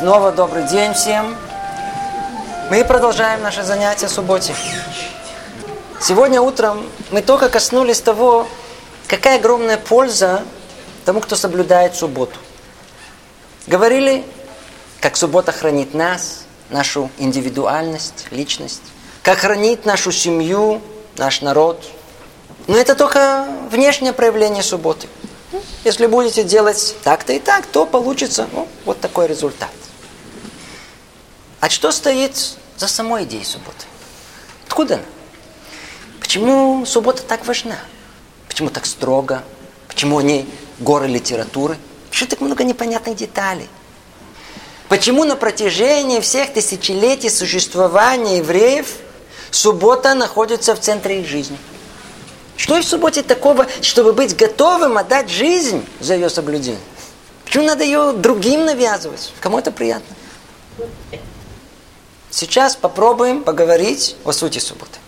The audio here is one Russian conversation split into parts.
Снова добрый день всем. Мы продолжаем наше занятие субботе. Сегодня утром мы только коснулись того, какая огромная польза тому, кто соблюдает субботу. Говорили, как суббота хранит нас, нашу индивидуальность, личность, как хранит нашу семью, наш народ. Но это только внешнее проявление субботы. Если будете делать так-то и так, то получится ну, вот такой результат. А что стоит за самой идеей субботы? Откуда она? Почему суббота так важна? Почему так строго? Почему о ней горы литературы? Почему так много непонятных деталей? Почему на протяжении всех тысячелетий существования евреев суббота находится в центре их жизни? Что в субботе такого, чтобы быть готовым отдать жизнь за ее соблюдение? Почему надо ее другим навязывать? Кому это приятно? Сейчас попробуем поговорить о сути субботы.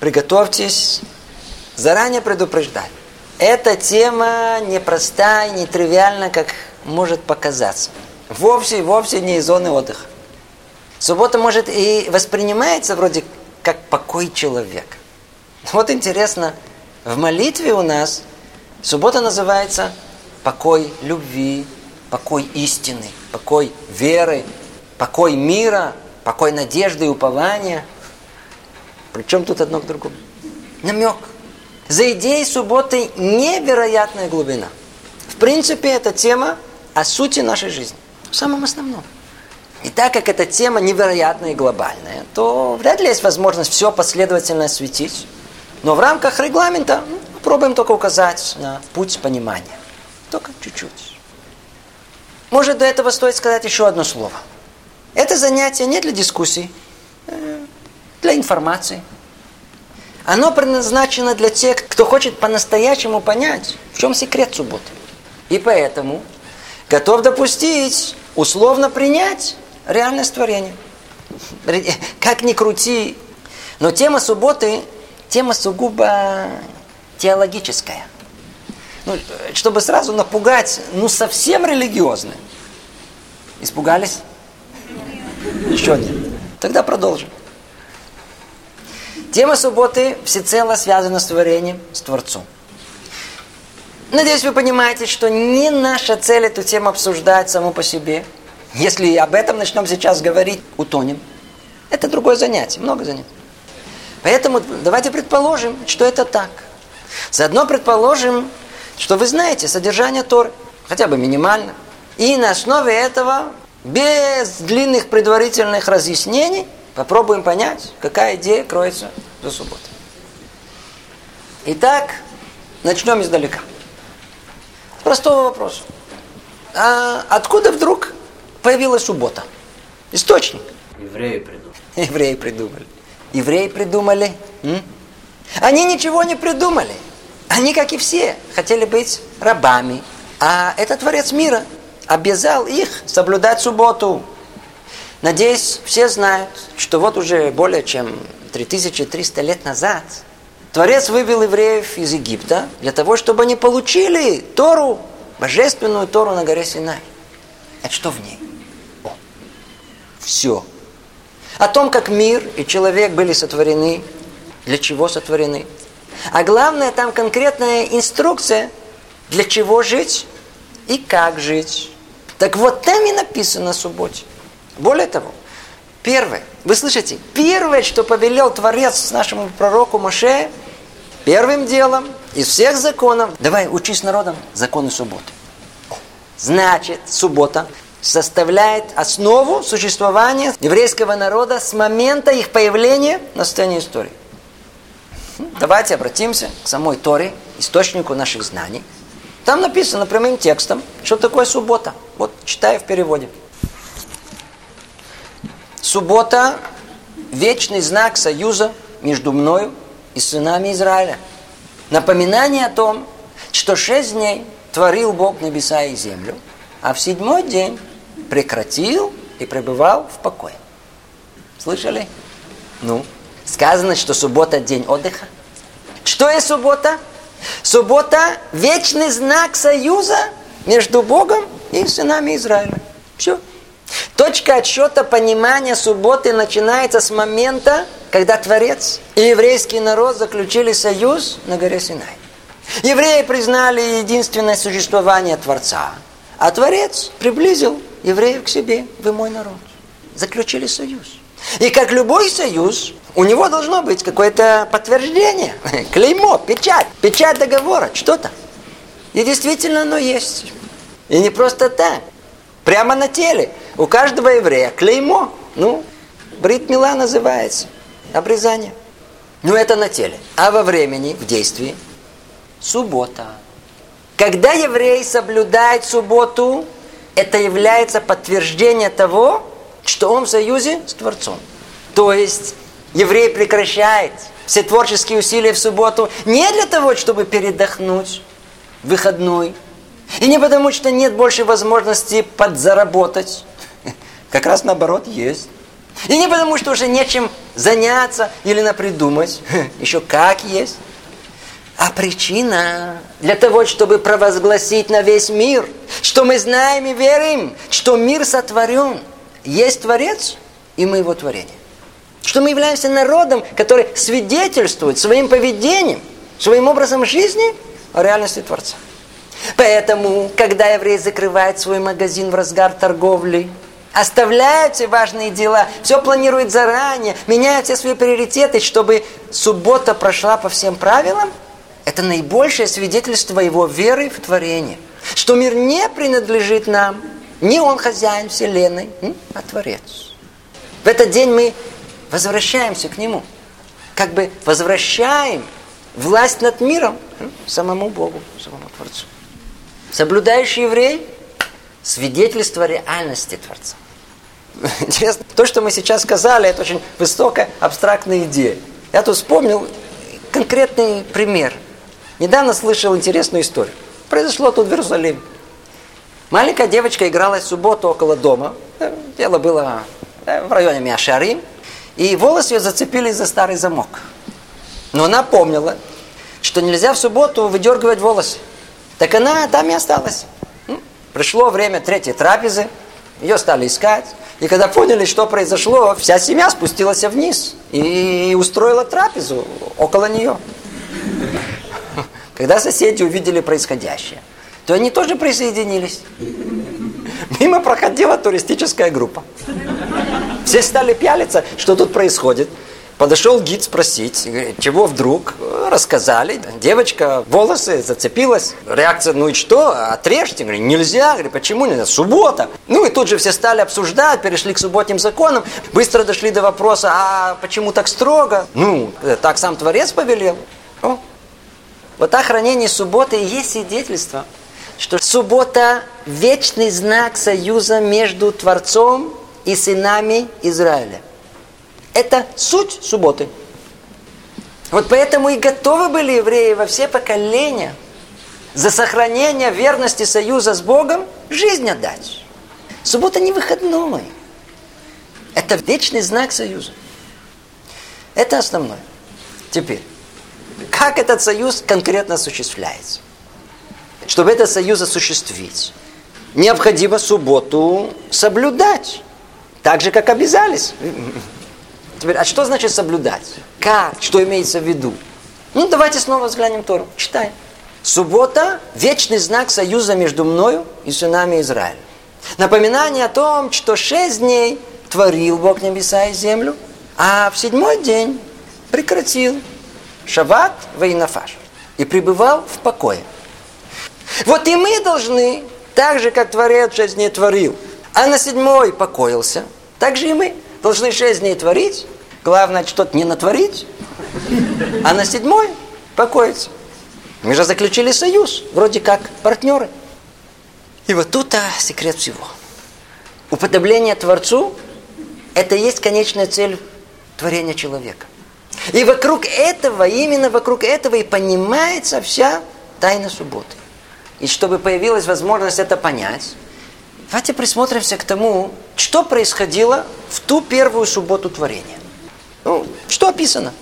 Приготовьтесь, заранее предупреждать. Эта тема непростая, не тривиальна, как может показаться. Вовсе, вовсе не из зоны отдыха. Суббота может и воспринимается вроде как покой человека. Вот интересно, в молитве у нас суббота называется покой любви, покой истины, покой веры, покой мира, покой надежды и упования. Причем тут одно к другому? Намек. За идеей субботы невероятная глубина. В принципе, это тема о сути нашей жизни. В самом основном. И так как эта тема невероятная и глобальная, то вряд ли есть возможность все последовательно осветить. Но в рамках регламента ну, пробуем только указать на путь понимания. Только чуть-чуть. Может, до этого стоит сказать еще одно слово – это занятие не для дискуссий, э, для информации. Оно предназначено для тех, кто хочет по-настоящему понять, в чем секрет субботы. И поэтому готов допустить, условно принять реальность творения. Как ни крути, но тема субботы, тема сугубо теологическая. Ну, чтобы сразу напугать, ну совсем религиозная. Испугались? Еще нет. Тогда продолжим. Тема субботы всецело связана с творением, с Творцом. Надеюсь, вы понимаете, что не наша цель эту тему обсуждать саму по себе. Если об этом начнем сейчас говорить, утонем. Это другое занятие, много занятий. Поэтому давайте предположим, что это так. Заодно предположим, что вы знаете содержание Торы, хотя бы минимально. И на основе этого без длинных предварительных разъяснений попробуем понять, какая идея кроется за субботой. Итак, начнем издалека. С простого вопроса. А откуда вдруг появилась суббота? Источник. Евреи придумали. Евреи придумали. Евреи придумали. М? Они ничего не придумали. Они, как и все, хотели быть рабами. А это Творец мира обязал их соблюдать субботу. Надеюсь, все знают, что вот уже более чем 3300 лет назад Творец вывел евреев из Египта для того, чтобы они получили Тору, божественную Тору на горе Синай. А что в ней? О, все. О том, как мир и человек были сотворены, для чего сотворены. А главное, там конкретная инструкция, для чего жить и как жить. Так вот там и написано субботе. Более того, первое, вы слышите, первое, что повелел Творец нашему пророку Моше, первым делом из всех законов, давай учись народом законы субботы. Значит, суббота составляет основу существования еврейского народа с момента их появления на сцене истории. Давайте обратимся к самой Торе, источнику наших знаний. Там написано прямым текстом, что такое суббота. Вот читаю в переводе. Суббота – вечный знак союза между мною и сынами Израиля. Напоминание о том, что шесть дней творил Бог небеса и землю, а в седьмой день прекратил и пребывал в покое. Слышали? Ну, сказано, что суббота – день отдыха. Что есть суббота? Суббота – вечный знак союза между Богом и сынами Израиля. Все. Точка отсчета понимания субботы начинается с момента, когда Творец и еврейский народ заключили союз на горе Синай. Евреи признали единственное существование Творца, а Творец приблизил евреев к себе, вы мой народ. Заключили союз. И как любой союз, у него должно быть какое-то подтверждение, клеймо, печать, печать договора, что-то. И действительно оно есть. И не просто так. Прямо на теле. У каждого еврея клеймо. Ну, брит мила называется. Обрезание. Ну, это на теле. А во времени, в действии, суббота. Когда еврей соблюдает субботу, это является подтверждение того, что он в союзе с Творцом. То есть еврей прекращает все творческие усилия в субботу не для того, чтобы передохнуть, выходной, и не потому, что нет больше возможности подзаработать. Как раз наоборот есть. И не потому, что уже нечем заняться или напридумать. Еще как есть. А причина для того, чтобы провозгласить на весь мир, что мы знаем и верим, что мир сотворен. Есть Творец, и мы его творение. Что мы являемся народом, который свидетельствует своим поведением, своим образом жизни о реальности Творца. Поэтому, когда еврей закрывает свой магазин в разгар торговли, оставляет все важные дела, все планирует заранее, меняет все свои приоритеты, чтобы суббота прошла по всем правилам, это наибольшее свидетельство его веры в творение. Что мир не принадлежит нам, не он хозяин вселенной, а Творец. В этот день мы возвращаемся к нему. Как бы возвращаем власть над миром самому Богу, самому Творцу. Соблюдающий еврей – свидетельство реальности Творца. Интересно, то, что мы сейчас сказали, это очень высокая абстрактная идея. Я тут вспомнил конкретный пример. Недавно слышал интересную историю. Произошло тут в Иерусалиме. Маленькая девочка играла в субботу около дома. Дело было в районе Миашарим. И волосы ее зацепились за старый замок. Но она помнила, что нельзя в субботу выдергивать волосы. Так она там и осталась. Пришло время третьей трапезы, ее стали искать. И когда поняли, что произошло, вся семья спустилась вниз и устроила трапезу около нее. Когда соседи увидели происходящее, то они тоже присоединились. Мимо проходила туристическая группа. Все стали пялиться, что тут происходит. Подошел гид спросить, чего вдруг, рассказали. Девочка волосы зацепилась. Реакция, ну и что, отрежьте. Говорю, нельзя. Говорю, почему нельзя? Суббота. Ну и тут же все стали обсуждать, перешли к субботним законам. Быстро дошли до вопроса, а почему так строго? Ну, так сам Творец повелел. О. Вот охранение субботы и есть свидетельство, что суббота – вечный знак союза между Творцом и сынами Израиля. Это суть субботы. Вот поэтому и готовы были евреи во все поколения за сохранение верности союза с Богом жизнь отдать. Суббота не выходной. Это вечный знак союза. Это основное. Теперь, как этот союз конкретно осуществляется? Чтобы этот союз осуществить, необходимо субботу соблюдать. Так же, как обязались. Теперь, а что значит соблюдать? Как? Что имеется в виду? Ну, давайте снова взглянем Тору. Читаем. Суббота – вечный знак союза между мною и сынами Израиля. Напоминание о том, что шесть дней творил Бог небеса и землю, а в седьмой день прекратил шаббат вейнафаш и пребывал в покое. Вот и мы должны, так же, как Творец шесть дней творил, а на седьмой покоился, так же и мы должны шесть дней творить, Главное, что-то не натворить, а на седьмой покоиться. Мы же заключили союз, вроде как партнеры. И вот тут-то секрет всего. Уподобление Творцу – это и есть конечная цель творения человека. И вокруг этого, именно вокруг этого и понимается вся тайна субботы. И чтобы появилась возможность это понять, давайте присмотримся к тому, что происходило в ту первую субботу творения. Ну, что описано?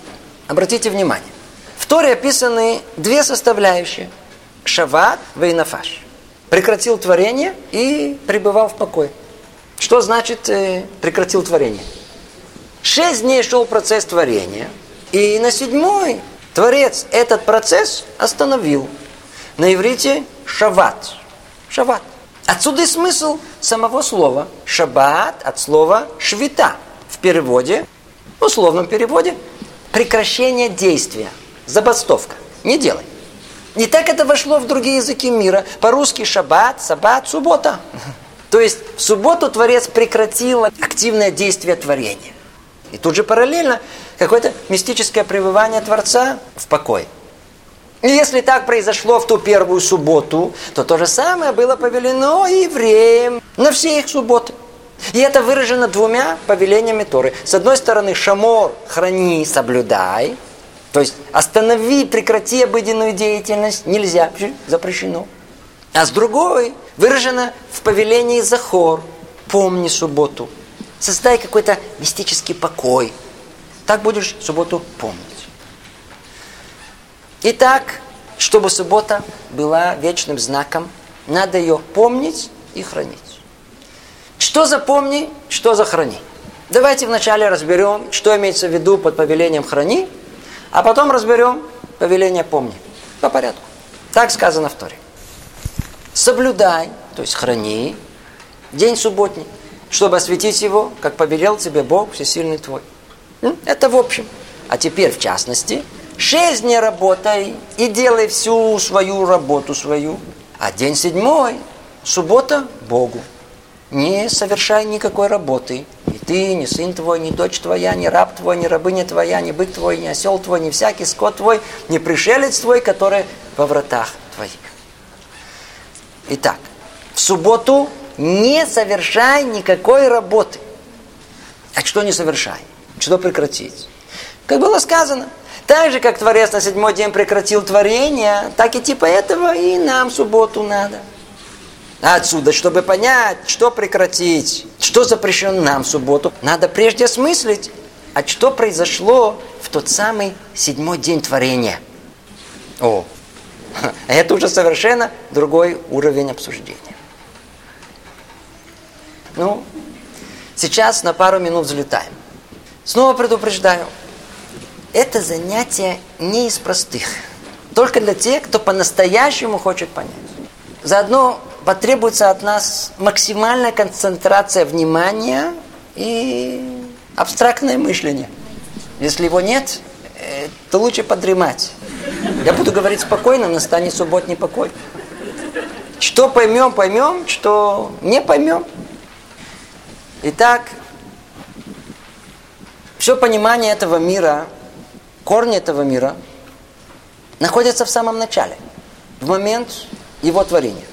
Обратите внимание. В Торе описаны две составляющие. Шават, Вейнафаш. Прекратил творение и пребывал в покое. Что значит э, прекратил творение? Шесть дней шел процесс творения, и на седьмой Творец этот процесс остановил. На иврите шават. Шават. Отсюда и смысл самого слова. Шаббат от слова швита. В переводе, в условном переводе, прекращение действия. Забастовка. Не делай. Не так это вошло в другие языки мира. По-русски шаббат, саббат, суббота. То есть в субботу Творец прекратил активное действие творения. И тут же параллельно какое-то мистическое пребывание Творца в покое. И если так произошло в ту первую субботу, то то же самое было повелено евреям на все их субботы. И это выражено двумя повелениями Торы. С одной стороны, шамор, храни, соблюдай. То есть останови, прекрати обыденную деятельность. Нельзя, запрещено. А с другой, выражено в повелении захор. Помни субботу. Создай какой-то мистический покой. Так будешь субботу помнить. Итак, чтобы суббота была вечным знаком, надо ее помнить и хранить. Что запомни, что захрани. Давайте вначале разберем, что имеется в виду под повелением храни, а потом разберем повеление помни. По порядку. Так сказано в Торе. Соблюдай, то есть храни, день субботний, чтобы осветить его, как повелел тебе Бог Всесильный твой. Это в общем. А теперь в частности – Шесть дней работай и делай всю свою работу свою. А день седьмой, суббота, Богу. Не совершай никакой работы. Ни ты, ни сын твой, ни дочь твоя, ни раб твой, ни рабыня твоя, ни бык твой, ни осел твой, ни всякий скот твой, ни пришелец твой, который во вратах твоих. Итак, в субботу не совершай никакой работы. А что не совершай? Что прекратить? Как было сказано – так же, как Творец на седьмой день прекратил творение, так и типа этого и нам субботу надо. отсюда, чтобы понять, что прекратить, что запрещено нам в субботу, надо прежде осмыслить, а что произошло в тот самый седьмой день творения. О, это уже совершенно другой уровень обсуждения. Ну, сейчас на пару минут взлетаем. Снова предупреждаю – это занятие не из простых. Только для тех, кто по-настоящему хочет понять. Заодно потребуется от нас максимальная концентрация внимания и абстрактное мышление. Если его нет, то лучше подремать. Я буду говорить спокойно, настанет субботний покой. Что поймем, поймем, что не поймем. Итак, все понимание этого мира корни этого мира находятся в самом начале, в момент его творения.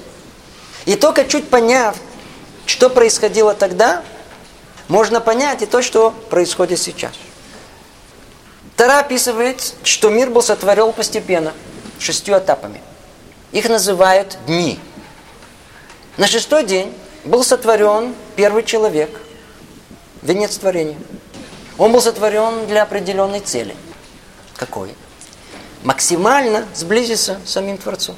И только чуть поняв, что происходило тогда, можно понять и то, что происходит сейчас. Тара описывает, что мир был сотворен постепенно, шестью этапами. Их называют дни. На шестой день был сотворен первый человек, венец творения. Он был сотворен для определенной цели – какой? Максимально сблизиться с самим Творцом.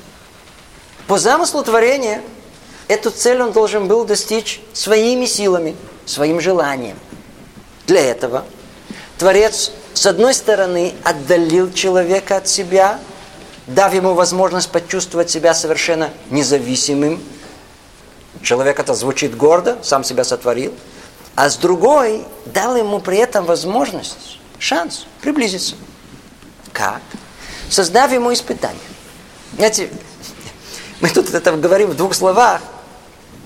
По замыслу творения эту цель он должен был достичь своими силами, своим желанием. Для этого Творец, с одной стороны, отдалил человека от себя, дав ему возможность почувствовать себя совершенно независимым. Человек это звучит гордо, сам себя сотворил. А с другой, дал ему при этом возможность, шанс приблизиться. Как? Создав ему испытание. Знаете, мы тут это говорим в двух словах.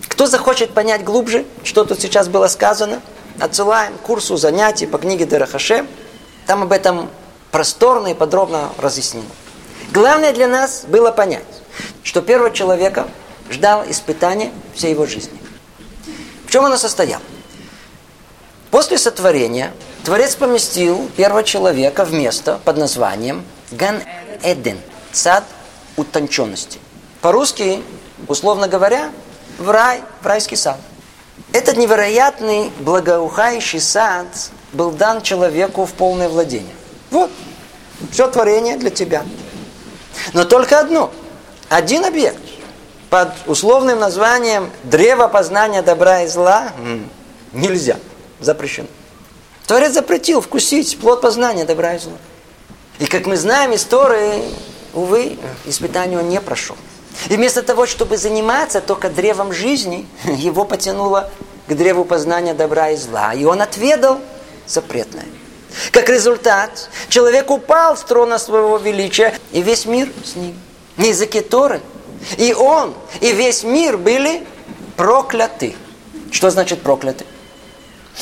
Кто захочет понять глубже, что тут сейчас было сказано, отсылаем к курсу занятий по книге Дерахаше. Там об этом просторно и подробно разъяснено. Главное для нас было понять, что первого человека ждал испытание всей его жизни. В чем оно состояло? После сотворения Творец поместил первого человека в место под названием Ган-Эден, сад утонченности. По-русски, условно говоря, в рай, в райский сад. Этот невероятный благоухающий сад был дан человеку в полное владение. Вот, все творение для тебя. Но только одно, один объект под условным названием древо познания добра и зла Нельзя. Запрещено. Творец запретил вкусить плод познания добра и зла. И как мы знаем из Торы, увы, испытание он не прошел. И вместо того, чтобы заниматься только древом жизни, его потянуло к древу познания добра и зла. И он отведал запретное. Как результат, человек упал с трона своего величия, и весь мир с ним. На языке Торы. И он, и весь мир были прокляты. Что значит прокляты?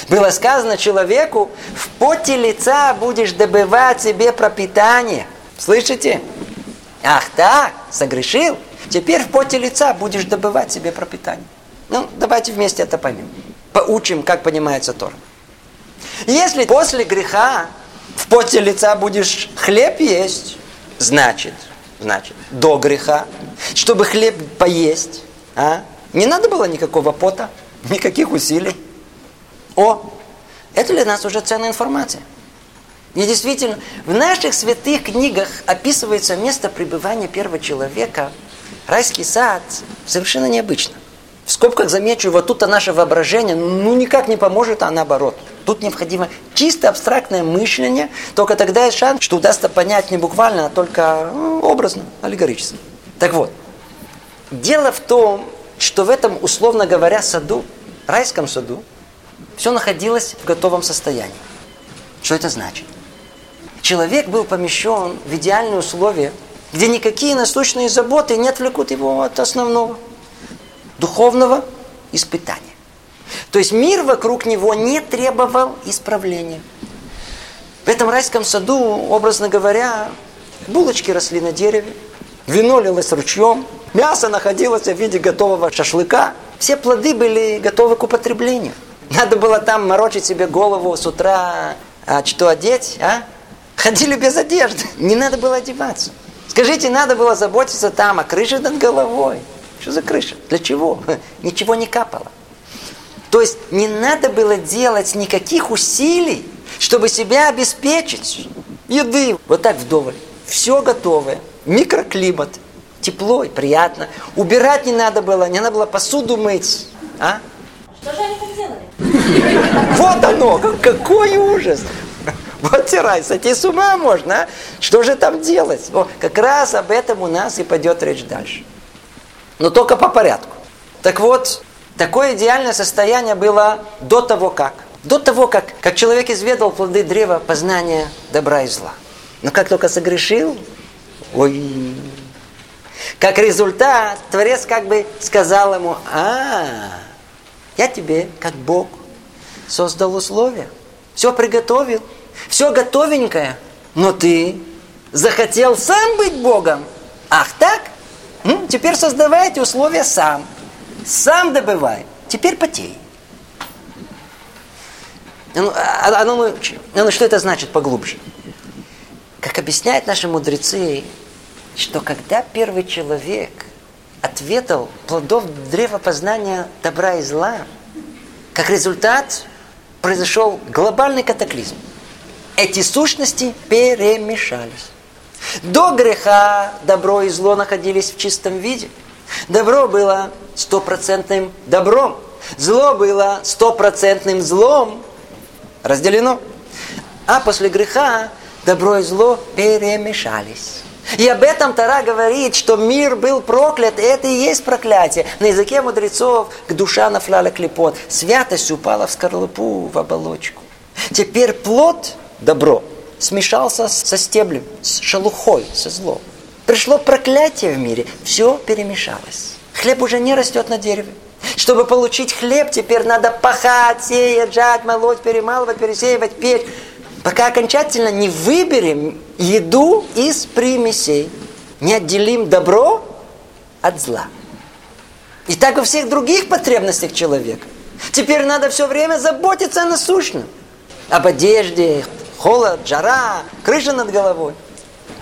Было сказано человеку, в поте лица будешь добывать себе пропитание. Слышите? Ах так, согрешил? Теперь в поте лица будешь добывать себе пропитание. Ну, давайте вместе это поймем. Поучим, как понимается Тор. Если после греха в поте лица будешь хлеб есть, значит, значит, до греха, чтобы хлеб поесть, а? не надо было никакого пота, никаких усилий. О, это для нас уже ценная информация. И действительно, в наших святых книгах описывается место пребывания первого человека, райский сад, совершенно необычно. В скобках замечу, вот тут-то наше воображение ну никак не поможет, а наоборот. Тут необходимо чисто абстрактное мышление, только тогда есть шанс, что удастся понять не буквально, а только ну, образно, аллегорически. Так вот, дело в том, что в этом, условно говоря, саду, райском саду, все находилось в готовом состоянии. Что это значит? Человек был помещен в идеальные условия, где никакие насущные заботы не отвлекут его от основного духовного испытания. То есть мир вокруг него не требовал исправления. В этом райском саду, образно говоря, булочки росли на дереве, вино лилось ручьем, мясо находилось в виде готового шашлыка. Все плоды были готовы к употреблению. Надо было там морочить себе голову с утра, а что одеть, а? Ходили без одежды, не надо было одеваться. Скажите, надо было заботиться там о крыше над головой. Что за крыша? Для чего? Ничего не капало. То есть не надо было делать никаких усилий, чтобы себя обеспечить. Еды, вот так вдоволь. Все готовое. Микроклимат. Тепло и приятно. Убирать не надо было, не надо было посуду мыть. А? Что же они так делали? Вот оно, какой ужас. Вот тирай, сойти с ума можно, а? Что же там делать? О, как раз об этом у нас и пойдет речь дальше. Но только по порядку. Так вот, такое идеальное состояние было до того как. До того, как, как человек изведал плоды древа познания добра и зла. Но как только согрешил, ой, как результат, Творец как бы сказал ему, а, я тебе, как Бог, создал условия, все приготовил, все готовенькое, но ты захотел сам быть Богом. Ах так? Ну, теперь создавай эти условия сам. Сам добывай. Теперь потей. Ну, а, а, ну, ну, ну, что это значит поглубже? Как объясняют наши мудрецы, что когда первый человек ответил плодов древа познания добра и зла, как результат произошел глобальный катаклизм. Эти сущности перемешались. До греха добро и зло находились в чистом виде. Добро было стопроцентным добром. Зло было стопроцентным злом. Разделено. А после греха добро и зло перемешались. И об этом Тара говорит, что мир был проклят, и это и есть проклятие. На языке мудрецов к душа нафляла клепот. Святость упала в скорлупу, в оболочку. Теперь плод, добро, смешался со стеблем, с шелухой, со злом. Пришло проклятие в мире, все перемешалось. Хлеб уже не растет на дереве. Чтобы получить хлеб, теперь надо пахать, сеять, жать, молоть, перемалывать, пересеивать, печь. Пока окончательно не выберем еду из примесей, не отделим добро от зла. И так во всех других потребностях человека. Теперь надо все время заботиться о насущном. Об одежде, холод, жара, крыша над головой.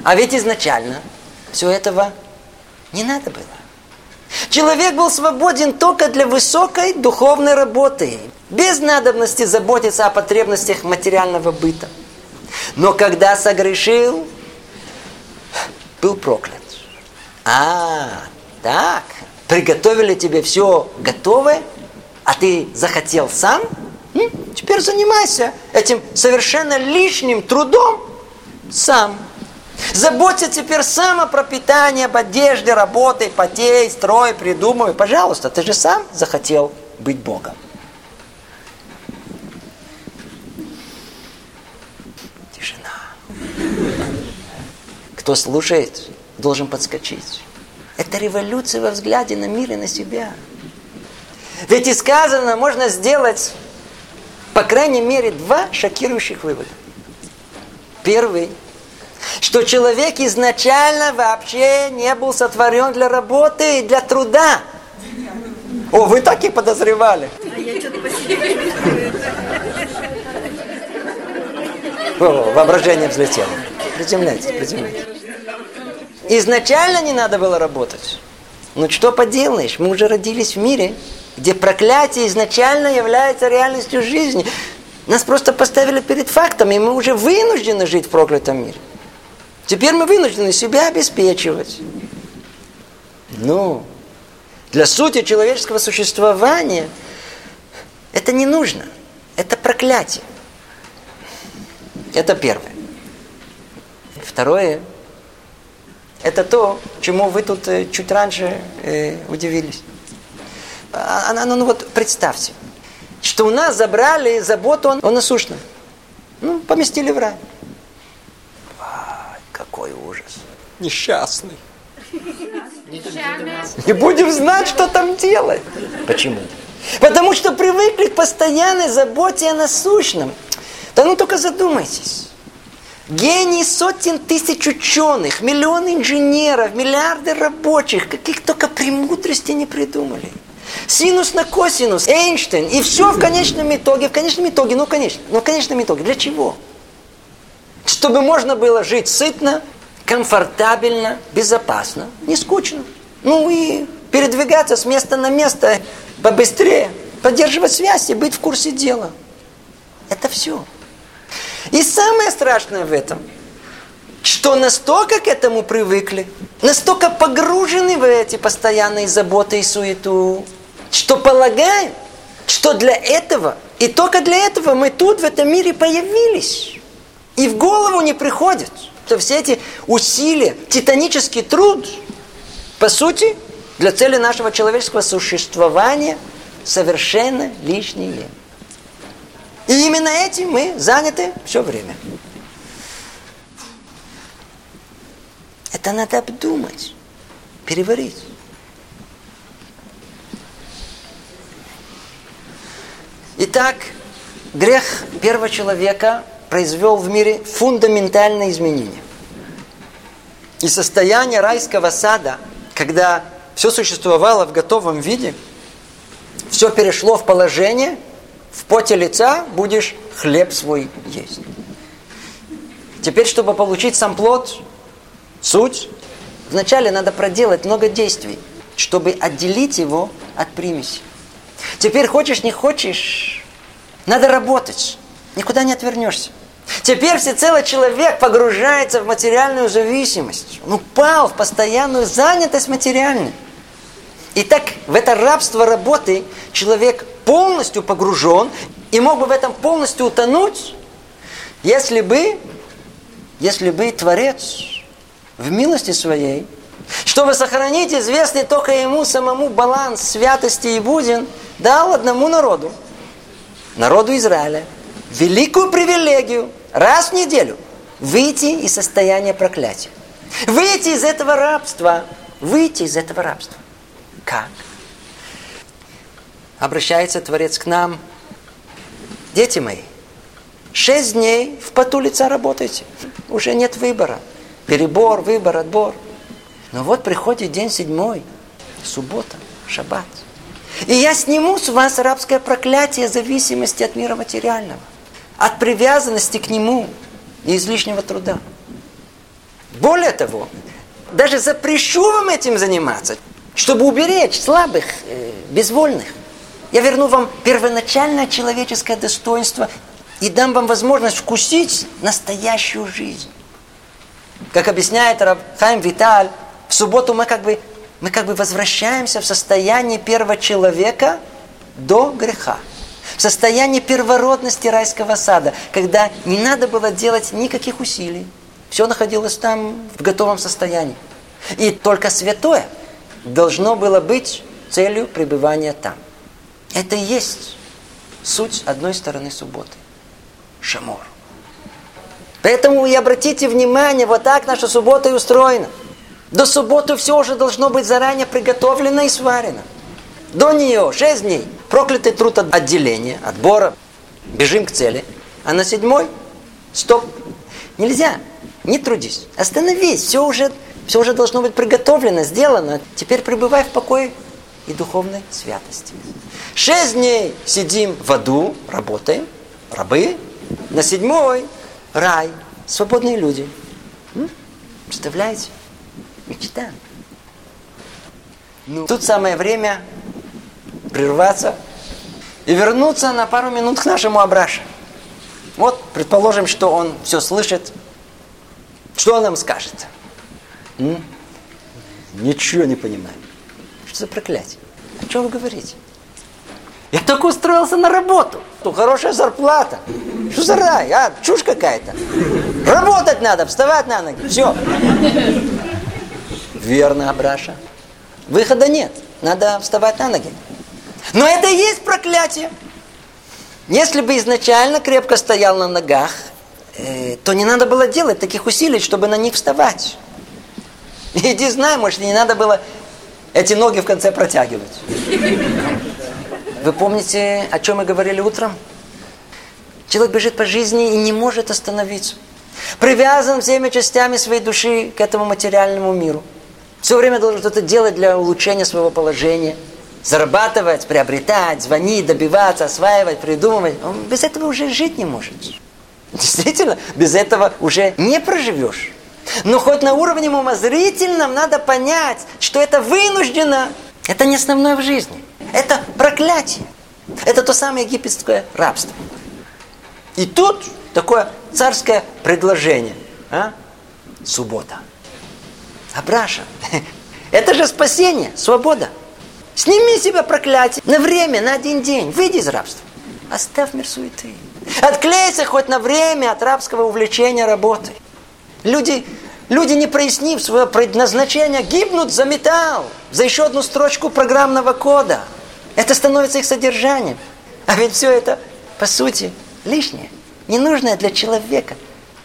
А ведь изначально все этого не надо было. Человек был свободен только для высокой духовной работы, без надобности заботиться о потребностях материального быта. Но когда согрешил, был проклят. А, так, приготовили тебе все готовое, а ты захотел сам? Теперь занимайся этим совершенно лишним трудом сам. Заботься теперь сам о пропитании, об одежде, работай, потей, строй, придумывай. Пожалуйста, ты же сам захотел быть Богом. Тишина. Кто слушает, должен подскочить. Это революция во взгляде на мир и на себя. Ведь и сказано, можно сделать, по крайней мере, два шокирующих вывода. Первый, что человек изначально вообще не был сотворен для работы и для труда. О, вы так и подозревали. О, воображение взлетело. Приземляйтесь, приземляйтесь. Изначально не надо было работать. Ну что поделаешь, мы уже родились в мире, где проклятие изначально является реальностью жизни. Нас просто поставили перед фактом, и мы уже вынуждены жить в проклятом мире. Теперь мы вынуждены себя обеспечивать. Ну, для сути человеческого существования это не нужно. Это проклятие. Это первое. Второе, это то, чему вы тут э, чуть раньше э, удивились. А, а, ну, ну вот представьте, что у нас забрали заботу о, насущном. Ну, поместили в рай. Какой ужас. Несчастный. Не будем знать, что там делать. Почему? Потому что привыкли к постоянной заботе о насущном. Да ну только задумайтесь. Гений сотен тысяч ученых, миллионы инженеров, миллиарды рабочих, каких только премудрости не придумали. Синус на косинус, Эйнштейн, и все в конечном итоге, в конечном итоге, ну конечно, но в конечном итоге, для чего? Чтобы можно было жить сытно, комфортабельно, безопасно, не скучно. Ну и передвигаться с места на место побыстрее, поддерживать связь и быть в курсе дела. Это все. И самое страшное в этом, что настолько к этому привыкли, настолько погружены в эти постоянные заботы и суету, что полагаем, что для этого, и только для этого мы тут, в этом мире, появились. И в голову не приходит, что все эти усилия, титанический труд, по сути, для цели нашего человеческого существования совершенно лишние. И именно этим мы заняты все время. Это надо обдумать, переварить. Итак, грех первого человека произвел в мире фундаментальное изменение. И состояние райского сада, когда все существовало в готовом виде, все перешло в положение – в поте лица будешь хлеб свой есть. Теперь, чтобы получить сам плод, суть, вначале надо проделать много действий, чтобы отделить его от примеси. Теперь хочешь, не хочешь, надо работать, никуда не отвернешься. Теперь всецело человек погружается в материальную зависимость. Он упал в постоянную занятость материальной. И так в это рабство работы человек полностью погружен и мог бы в этом полностью утонуть, если бы, если бы Творец в милости своей, чтобы сохранить известный только ему самому баланс святости и буден, дал одному народу, народу Израиля, великую привилегию раз в неделю выйти из состояния проклятия. Выйти из этого рабства. Выйти из этого рабства. Как? обращается Творец к нам. Дети мои, шесть дней в поту лица работайте. Уже нет выбора. Перебор, выбор, отбор. Но вот приходит день седьмой, суббота, шаббат. И я сниму с вас рабское проклятие зависимости от мира материального, от привязанности к нему и излишнего труда. Более того, даже запрещу вам этим заниматься, чтобы уберечь слабых, э, безвольных. Я верну вам первоначальное человеческое достоинство и дам вам возможность вкусить настоящую жизнь. Как объясняет Хайм Виталь, в субботу мы как бы, мы как бы возвращаемся в состояние первого человека до греха. В состоянии первородности райского сада, когда не надо было делать никаких усилий. Все находилось там в готовом состоянии. И только святое должно было быть целью пребывания там. Это и есть суть одной стороны субботы. Шамор. Поэтому и обратите внимание, вот так наша суббота и устроена. До субботы все уже должно быть заранее приготовлено и сварено. До нее 6 дней. Проклятый труд от отделения, отбора. Бежим к цели. А на седьмой стоп. Нельзя. Не трудись. Остановись. Все уже, все уже должно быть приготовлено, сделано. Теперь пребывай в покое и духовной святости. Шесть дней сидим в аду, работаем, рабы. На седьмой рай, свободные люди. Представляете? Мечта. Ну, тут самое время прерваться и вернуться на пару минут к нашему Абрашу. Вот, предположим, что он все слышит. Что он нам скажет? М? Ничего не понимаю. Что за проклятие? О чем вы говорите? Я только устроился на работу. Тут хорошая зарплата. Что за рай? А, чушь какая-то. Работать надо, вставать на ноги. Все. Верно, Абраша. Выхода нет. Надо вставать на ноги. Но это и есть проклятие. Если бы изначально крепко стоял на ногах, э, то не надо было делать таких усилий, чтобы на них вставать. Иди знай, может, не надо было эти ноги в конце протягивать. Вы помните, о чем мы говорили утром? Человек бежит по жизни и не может остановиться. Привязан всеми частями своей души к этому материальному миру. Все время должен что-то делать для улучшения своего положения. Зарабатывать, приобретать, звонить, добиваться, осваивать, придумывать. Он без этого уже жить не может. Действительно, без этого уже не проживешь. Но хоть на уровне умозрительном надо понять, что это вынуждено. Это не основное в жизни. Это проклятие. Это то самое египетское рабство. И тут такое царское предложение. А? Суббота. Абраша, это же спасение, свобода. Сними себя проклятие на время, на один день. Выйди из рабства. Оставь мир суеты. Отклейся хоть на время от рабского увлечения работой. Люди, люди, не прояснив свое предназначение, гибнут за металл, за еще одну строчку программного кода. Это становится их содержанием. А ведь все это, по сути, лишнее, ненужное для человека,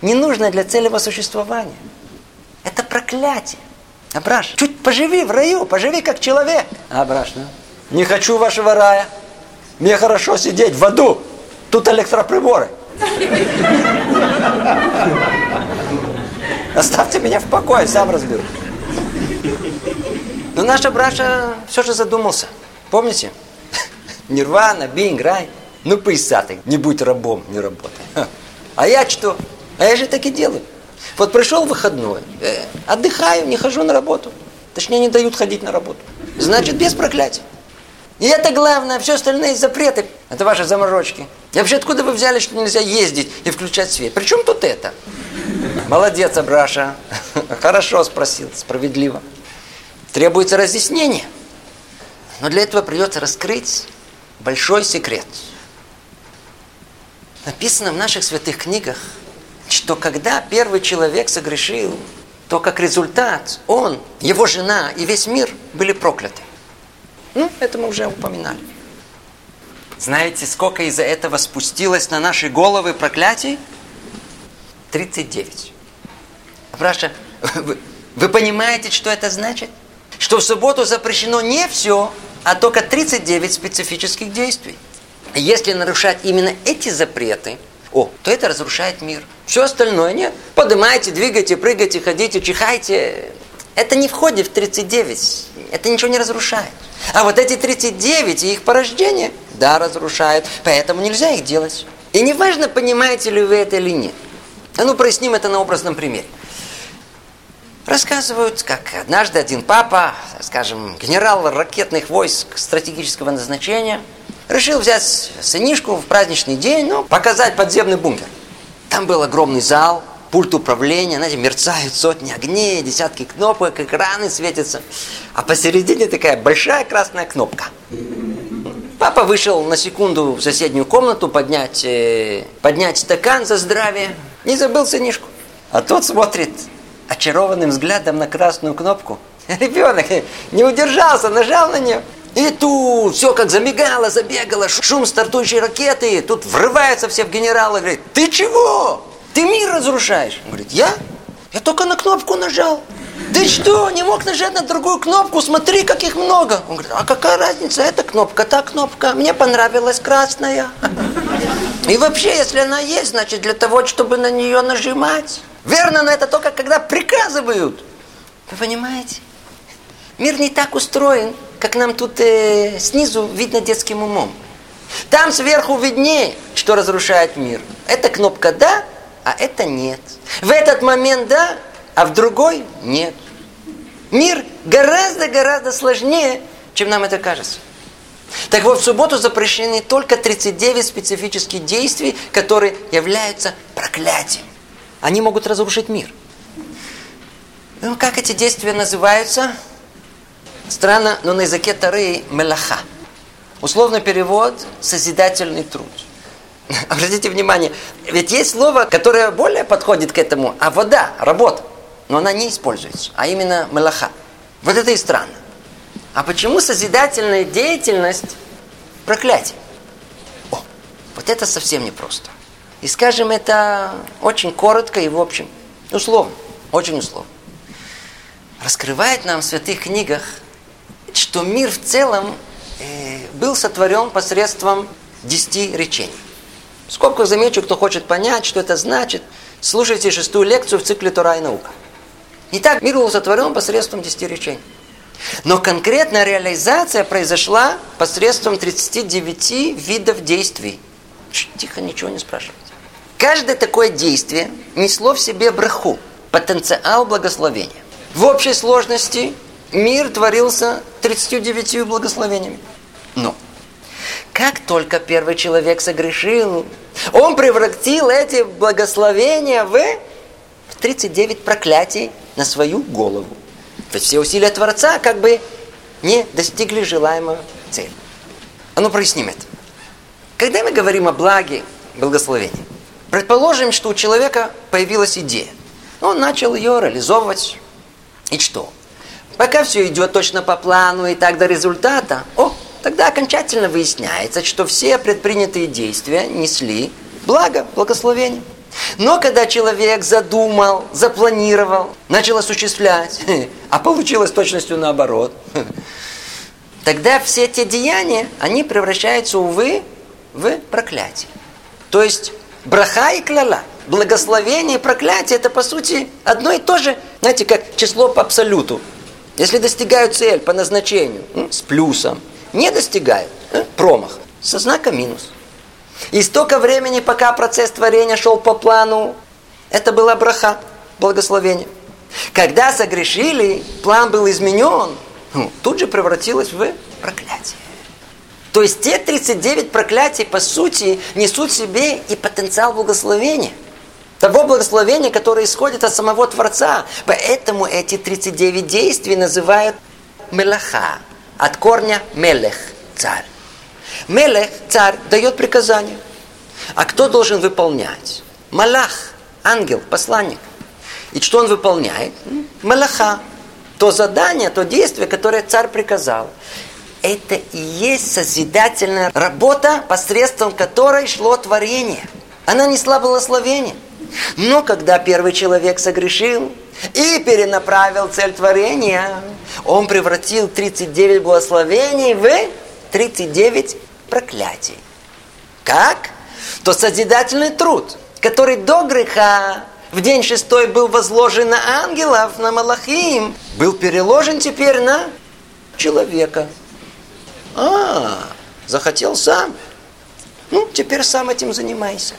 ненужное для целого существования. Это проклятие. Абраш, чуть поживи в раю, поживи как человек. Абраш, ну, не хочу вашего рая. Мне хорошо сидеть в аду. Тут электроприборы. Оставьте меня в покое, сам разберу. Но наш Абраша все же задумался. Помните? Нирвана, бинг, рай. Ну, поясатый, не будь рабом, не работай. А я что? А я же так и делаю. Вот пришел выходной, э, отдыхаю, не хожу на работу. Точнее, не дают ходить на работу. Значит, без проклятия. И это главное, все остальные запреты, это ваши заморочки. И вообще, откуда вы взяли, что нельзя ездить и включать свет? Причем тут это? Молодец, Абраша. Хорошо спросил, справедливо. Требуется разъяснение. Но для этого придется раскрыть большой секрет. Написано в наших святых книгах, что когда первый человек согрешил, то как результат он, его жена и весь мир были прокляты. Ну, это мы уже упоминали. Знаете, сколько из-за этого спустилось на наши головы проклятий? 39. Браша, вы, вы понимаете, что это значит? Что в субботу запрещено не все, а только 39 специфических действий. Если нарушать именно эти запреты, о, то это разрушает мир. Все остальное нет. Поднимайте, двигайте, прыгайте, ходите, чихайте. Это не входит в 39. Это ничего не разрушает. А вот эти 39 и их порождение, да, разрушают. Поэтому нельзя их делать. И неважно, понимаете ли вы это или нет. А ну, проясним это на образном примере. Рассказывают, как однажды один папа, скажем, генерал ракетных войск стратегического назначения, решил взять сынишку в праздничный день, ну, показать подземный бункер. Там был огромный зал, пульт управления, знаете, мерцают сотни огней, десятки кнопок, экраны светятся. А посередине такая большая красная кнопка. Папа вышел на секунду в соседнюю комнату поднять, э, поднять стакан за здравие. Не забыл сынишку. А тот смотрит очарованным взглядом на красную кнопку. Ребенок не удержался, нажал на нее. И тут все как замигало, забегало, шум стартующей ракеты. Тут врываются все в генерала говорит, ты чего? Ты мир разрушаешь. Он говорит, я? Я только на кнопку нажал. Ты что, не мог нажать на другую кнопку? Смотри, как их много. Он говорит, а какая разница? Эта кнопка, та кнопка. Мне понравилась красная. И вообще, если она есть, значит для того, чтобы на нее нажимать. Верно, но это только когда приказывают. Вы понимаете? Мир не так устроен, как нам тут э, снизу видно детским умом. Там сверху виднее, что разрушает мир. Это кнопка «да», а это «нет». В этот момент «да», а в другой нет. Мир гораздо-гораздо сложнее, чем нам это кажется. Так вот, в субботу запрещены только 39 специфических действий, которые являются проклятием. Они могут разрушить мир. Ну, как эти действия называются? Странно, но на языке Тары мелаха. Условный перевод – созидательный труд. Обратите внимание, ведь есть слово, которое более подходит к этому, а вода, работа но она не используется, а именно мелаха. Вот это и странно. А почему созидательная деятельность проклятие? О, вот это совсем непросто. И скажем это очень коротко и в общем, условно, очень условно. Раскрывает нам в святых книгах, что мир в целом э, был сотворен посредством десяти речений. Скобках замечу, кто хочет понять, что это значит, слушайте шестую лекцию в цикле Тора и наука. Итак, мир был сотворен посредством десяти речений. Но конкретная реализация произошла посредством 39 видов действий. Тихо, ничего не спрашивайте. Каждое такое действие несло в себе браху, потенциал благословения. В общей сложности мир творился 39 благословениями. Но как только первый человек согрешил, он превратил эти благословения в 39 проклятий на свою голову. То есть все усилия Творца как бы не достигли желаемой цели. А ну проясним это. Когда мы говорим о благе, благословении, предположим, что у человека появилась идея. Он начал ее реализовывать. И что? Пока все идет точно по плану и так до результата, о, тогда окончательно выясняется, что все предпринятые действия несли благо, благословение. Но когда человек задумал, запланировал, начал осуществлять, а получилось точностью наоборот, тогда все эти деяния, они превращаются, увы, в проклятие. То есть браха и кляла, благословение и проклятие, это по сути одно и то же, знаете, как число по абсолюту. Если достигают цель по назначению, с плюсом, не достигают, промах, со знаком минус. И столько времени, пока процесс творения шел по плану, это была браха, благословение. Когда согрешили, план был изменен, ну, тут же превратилось в проклятие. То есть те 39 проклятий, по сути, несут в себе и потенциал благословения. Того благословения, которое исходит от самого Творца. Поэтому эти 39 действий называют мелаха. От корня мелех, царь. Мелех, царь, дает приказание. А кто должен выполнять? Малах, ангел, посланник. И что он выполняет? Малаха. То задание, то действие, которое царь приказал. Это и есть созидательная работа, посредством которой шло творение. Она несла благословение. Но когда первый человек согрешил и перенаправил цель творения, он превратил 39 благословений в 39 проклятий. Как? То созидательный труд, который до греха в день шестой был возложен на ангелов, на Малахим, был переложен теперь на человека. А, захотел сам. Ну, теперь сам этим занимайся.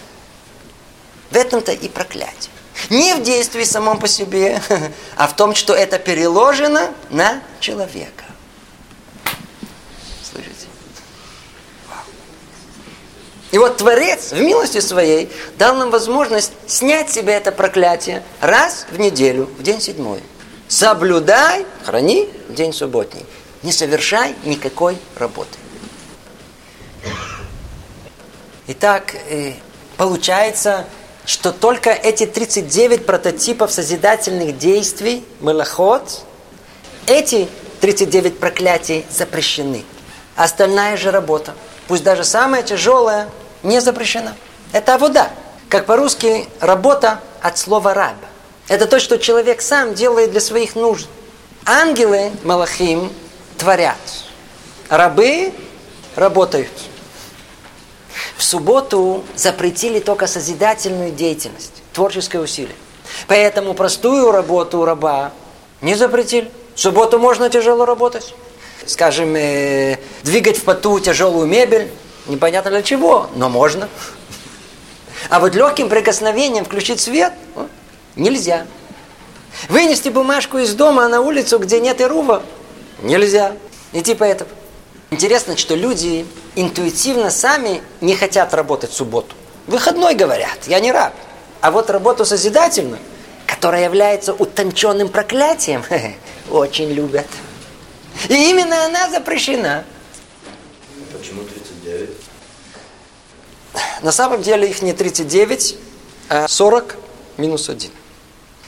В этом-то и проклятие. Не в действии самом по себе, а в том, что это переложено на человека. И вот Творец в милости своей дал нам возможность снять себе это проклятие раз в неделю, в день седьмой. Соблюдай, храни день субботний. Не совершай никакой работы. Итак, э, получается, что только эти 39 прототипов созидательных действий, малахот, эти 39 проклятий запрещены. Остальная же работа, пусть даже самая тяжелая, не запрещена. Это вода. Как по-русски работа от слова раб. Это то, что человек сам делает для своих нужд. Ангелы, малахим, творят. Рабы работают. В субботу запретили только созидательную деятельность, творческое усилие. Поэтому простую работу у раба не запретили. В субботу можно тяжело работать. Скажем, э, двигать в поту тяжелую мебель, непонятно для чего, но можно. А вот легким прикосновением включить свет нельзя. Вынести бумажку из дома на улицу, где нет ирува, нельзя. И типа этого. Интересно, что люди интуитивно сами не хотят работать в субботу. Выходной говорят, я не раб. А вот работу созидательную, которая является утонченным проклятием, очень любят. И именно она запрещена. Почему 39? На самом деле их не 39, а 40 минус 1.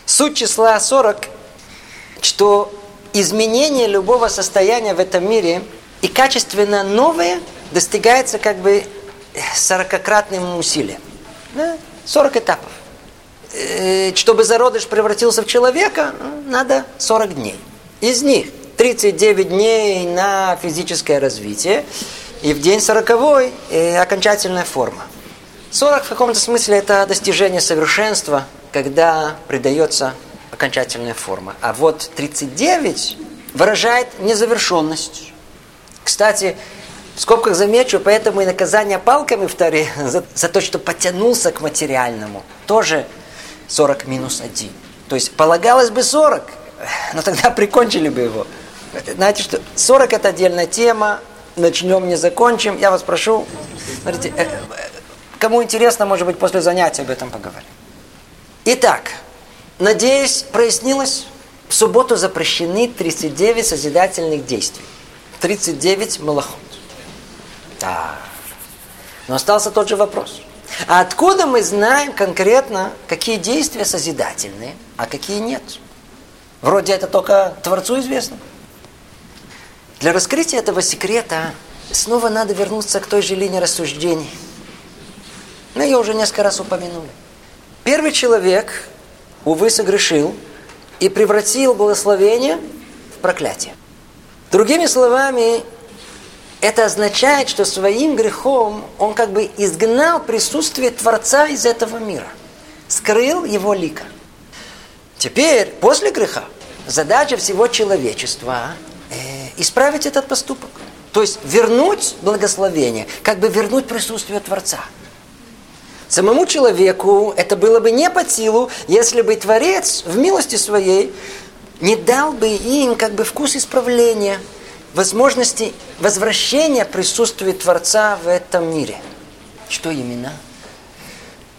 Суть числа 40, что изменение любого состояния в этом мире и качественно новое достигается как бы 40-кратным усилием. Да? 40 этапов. Э, чтобы зародыш превратился в человека, надо 40 дней. Из них 39 дней на физическое развитие, и в день 40 э, окончательная форма. 40 в каком-то смысле это достижение совершенства, когда придается окончательная форма. А вот 39 выражает незавершенность. Кстати, в скобках замечу, поэтому и наказание палками в Таре за, за то, что потянулся к материальному, тоже 40 минус 1. То есть полагалось бы 40, но тогда прикончили бы его. Знаете, что 40 это отдельная тема, начнем, не закончим. Я вас прошу, смотрите, э, э, кому интересно, может быть, после занятия об этом поговорим. Итак, надеюсь, прояснилось, в субботу запрещены 39 созидательных действий. 39 малахот. Да. Но остался тот же вопрос. А откуда мы знаем конкретно, какие действия созидательные, а какие нет? Вроде это только Творцу известно. Для раскрытия этого секрета снова надо вернуться к той же линии рассуждений. Мы ее уже несколько раз упомянули. Первый человек, увы, согрешил и превратил благословение в проклятие. Другими словами, это означает, что своим грехом он как бы изгнал присутствие Творца из этого мира. Скрыл его лика. Теперь, после греха, задача всего человечества э, исправить этот поступок. То есть вернуть благословение, как бы вернуть присутствие Творца. Самому человеку это было бы не под силу, если бы Творец в милости своей не дал бы им как бы вкус исправления, возможности возвращения присутствия Творца в этом мире. Что именно?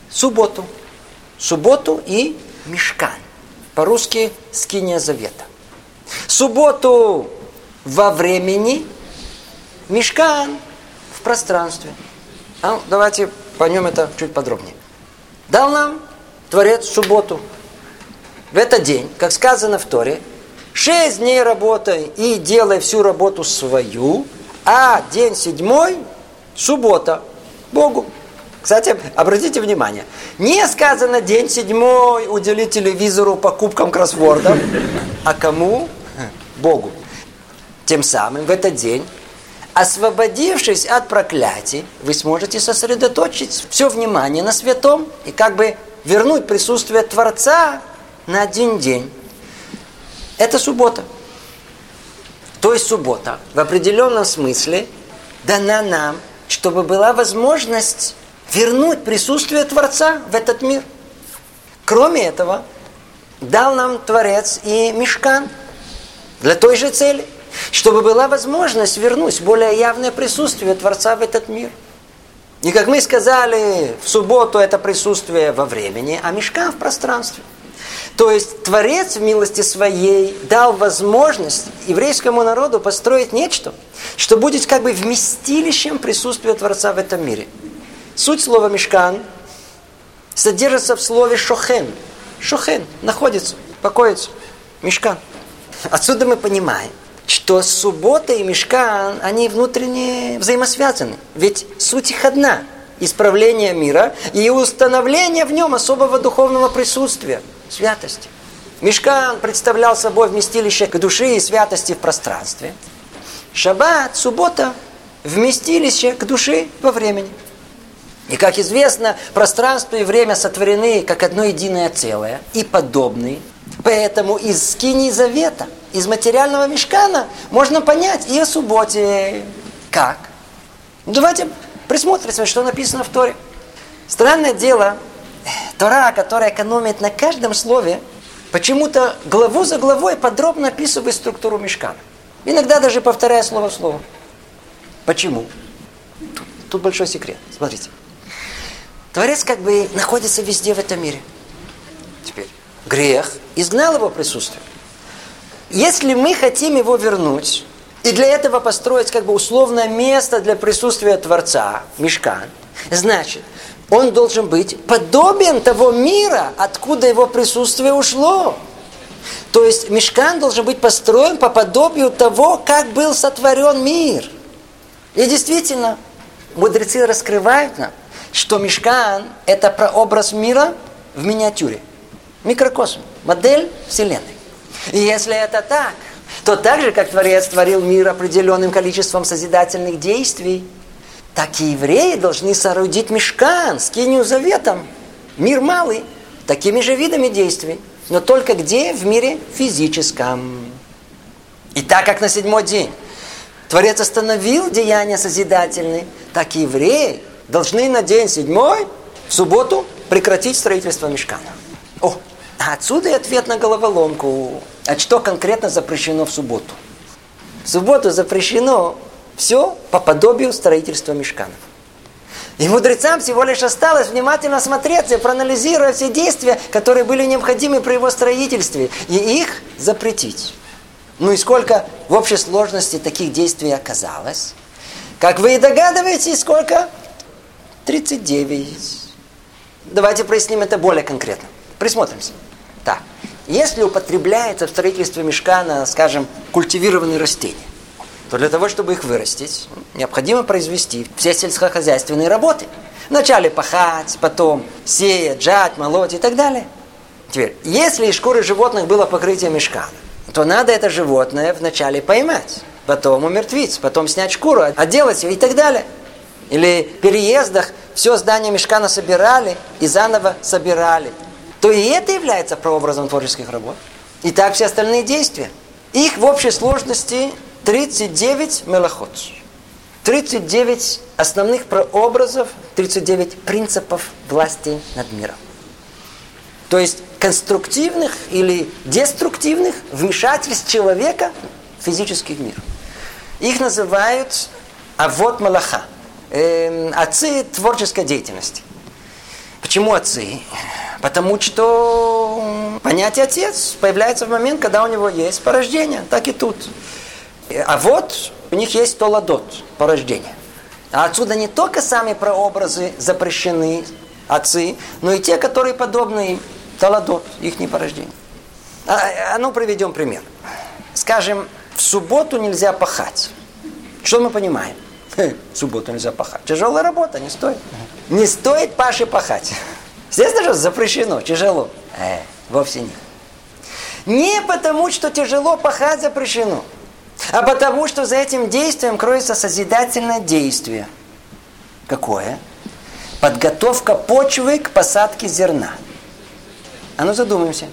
Субботу. Субботу и мешкан. По-русски скиния завета. Субботу во времени, мешкан в пространстве. А, давайте поймем это чуть подробнее. Дал нам Творец субботу – в этот день, как сказано в Торе, шесть дней работай и делай всю работу свою, а день седьмой – суббота Богу. Кстати, обратите внимание, не сказано день седьмой уделить телевизору покупкам кроссвордов, а кому? Богу. Тем самым в этот день, освободившись от проклятий, вы сможете сосредоточить все внимание на святом и как бы вернуть присутствие Творца на один день. Это суббота. То есть суббота в определенном смысле дана нам, чтобы была возможность вернуть присутствие Творца в этот мир. Кроме этого, дал нам Творец и мешкан для той же цели, чтобы была возможность вернуть более явное присутствие Творца в этот мир. И как мы сказали, в субботу это присутствие во времени, а мешкан в пространстве – то есть Творец в милости своей дал возможность еврейскому народу построить нечто, что будет как бы вместилищем присутствия Творца в этом мире. Суть слова мешкан содержится в слове шохен. Шохен находится, покоится. Мешкан. Отсюда мы понимаем, что суббота и мешкан, они внутренне взаимосвязаны. Ведь суть их одна – исправление мира и установление в нем особого духовного присутствия, святости. Мешкан представлял собой вместилище души и святости в пространстве. Шаббат, суббота – вместилище к души во времени. И, как известно, пространство и время сотворены как одно единое целое и подобные. Поэтому из скини завета, из материального мешкана можно понять и о субботе. Как? Ну, давайте присмотримся, что написано в Торе. Странное дело, Тора, которая экономит на каждом слове, почему-то главу за главой подробно описывает структуру мешкана. Иногда даже повторяя слово в слово. Почему? Тут, тут большой секрет. Смотрите. Творец как бы находится везде в этом мире. Теперь грех изгнал его присутствие. Если мы хотим его вернуть, и для этого построить как бы условное место для присутствия Творца, мешкан, значит, он должен быть подобен того мира, откуда его присутствие ушло. То есть мешкан должен быть построен по подобию того, как был сотворен мир. И действительно, мудрецы раскрывают нам, что мешкан – это прообраз мира в миниатюре. Микрокосм, модель Вселенной. И если это так, то так же, как Творец творил мир определенным количеством созидательных действий – так и евреи должны соорудить мешкан, скинию заветом, мир малый, такими же видами действий, но только где? В мире физическом. И так как на седьмой день Творец остановил деяния созидательные, так и евреи должны на день седьмой, в субботу, прекратить строительство мешкана. О, а отсюда и ответ на головоломку. А что конкретно запрещено в субботу? В субботу запрещено все по подобию строительства мешканов. И мудрецам всего лишь осталось внимательно смотреться, проанализируя все действия, которые были необходимы при его строительстве, и их запретить. Ну и сколько в общей сложности таких действий оказалось? Как вы и догадываетесь, сколько? 39. Давайте проясним это более конкретно. Присмотримся. Так. Если употребляется в строительстве мешкана, скажем, культивированные растения, то для того, чтобы их вырастить, необходимо произвести все сельскохозяйственные работы. Вначале пахать, потом сеять, жать, молоть и так далее. Теперь, если из шкуры животных было покрытие мешкана, то надо это животное вначале поймать, потом умертвить, потом снять шкуру, отделать ее и так далее. Или в переездах все здание мешкана собирали и заново собирали. То и это является прообразом творческих работ. И так все остальные действия. Их в общей сложности 39 мелохот. 39 основных прообразов, 39 принципов власти над миром. То есть конструктивных или деструктивных вмешательств человека в физический мир. Их называют авод малаха, э, отцы творческой деятельности. Почему отцы? Потому что понятие отец появляется в момент, когда у него есть порождение, так и тут. А вот у них есть толадот, порождение. А отсюда не только сами прообразы запрещены, отцы, но и те, которые подобны им, толадот, их не порождение. А, а ну, приведем пример. Скажем, в субботу нельзя пахать. Что мы понимаем? В субботу нельзя пахать. Тяжелая работа, не стоит. Не стоит Паше пахать. Естественно же запрещено, тяжело. Э, вовсе нет. Не потому, что тяжело пахать запрещено а потому что за этим действием кроется созидательное действие. Какое? Подготовка почвы к посадке зерна. А ну задумаемся.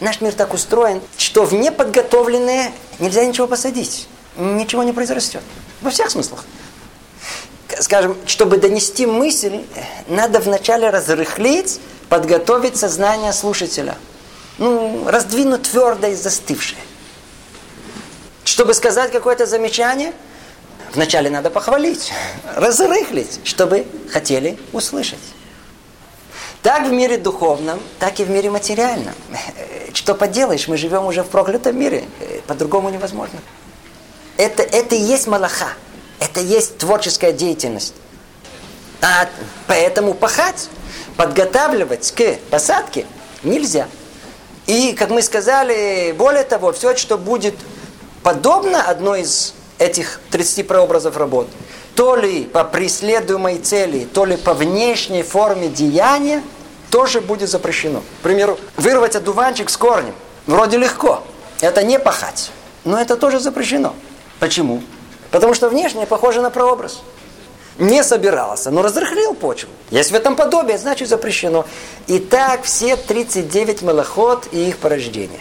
Наш мир так устроен, что в неподготовленное нельзя ничего посадить. Ничего не произрастет. Во всех смыслах. Скажем, чтобы донести мысль, надо вначале разрыхлить, подготовить сознание слушателя. Ну, раздвинуть твердое и застывшее. Чтобы сказать какое-то замечание, вначале надо похвалить, разрыхлить, чтобы хотели услышать. Так в мире духовном, так и в мире материальном. Что поделаешь, мы живем уже в проклятом мире, по-другому невозможно. Это, это и есть малаха, это и есть творческая деятельность. А поэтому пахать, подготавливать к посадке нельзя. И, как мы сказали, более того, все, что будет подобно одной из этих 30 прообразов работ, то ли по преследуемой цели, то ли по внешней форме деяния, тоже будет запрещено. К примеру, вырвать одуванчик с корнем. Вроде легко. Это не пахать. Но это тоже запрещено. Почему? Потому что внешне похоже на прообраз. Не собирался, но разрыхлил почву. Если в этом подобие, значит запрещено. И так все 39 малоход и их порождения.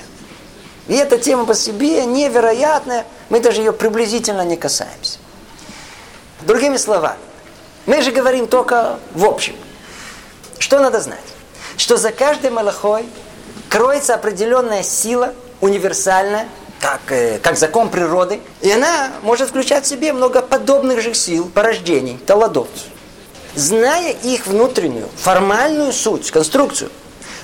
И эта тема по себе невероятная, мы даже ее приблизительно не касаемся. Другими словами, мы же говорим только в общем. Что надо знать? Что за каждой малахой кроется определенная сила, универсальная, как, э, как закон природы, и она может включать в себе много подобных же сил, порождений, таладов. Зная их внутреннюю, формальную суть, конструкцию,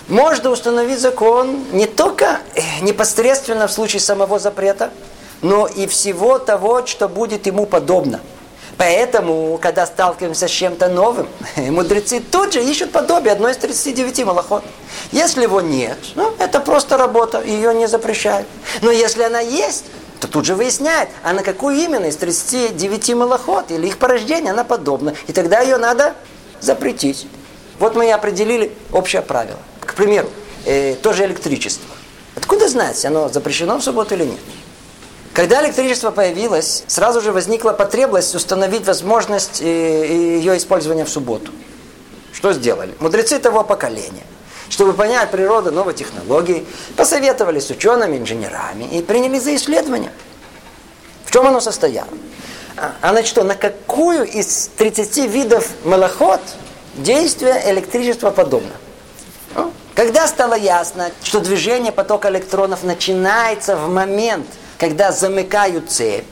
можно установить закон не только э, непосредственно в случае самого запрета, но и всего того, что будет ему подобно. Поэтому, когда сталкиваемся с чем-то новым, мудрецы тут же ищут подобие одной из 39 малоход. Если его нет, ну, это просто работа, ее не запрещают. Но если она есть, то тут же выясняет, а на какую именно из 39 малоход или их порождение она подобна. И тогда ее надо запретить. Вот мы и определили общее правило. К примеру, э, тоже электричество. Откуда знать, оно запрещено в субботу или нет? Когда электричество появилось, сразу же возникла потребность установить возможность э, ее использования в субботу. Что сделали? Мудрецы того поколения. Чтобы понять природу новой технологии, посоветовали с учеными, инженерами и приняли за исследование. В чем оно состояло? А, а на что, на какую из 30 видов малоход действие электричества подобно? Когда стало ясно, что движение потока электронов начинается в момент – когда замыкают цепь,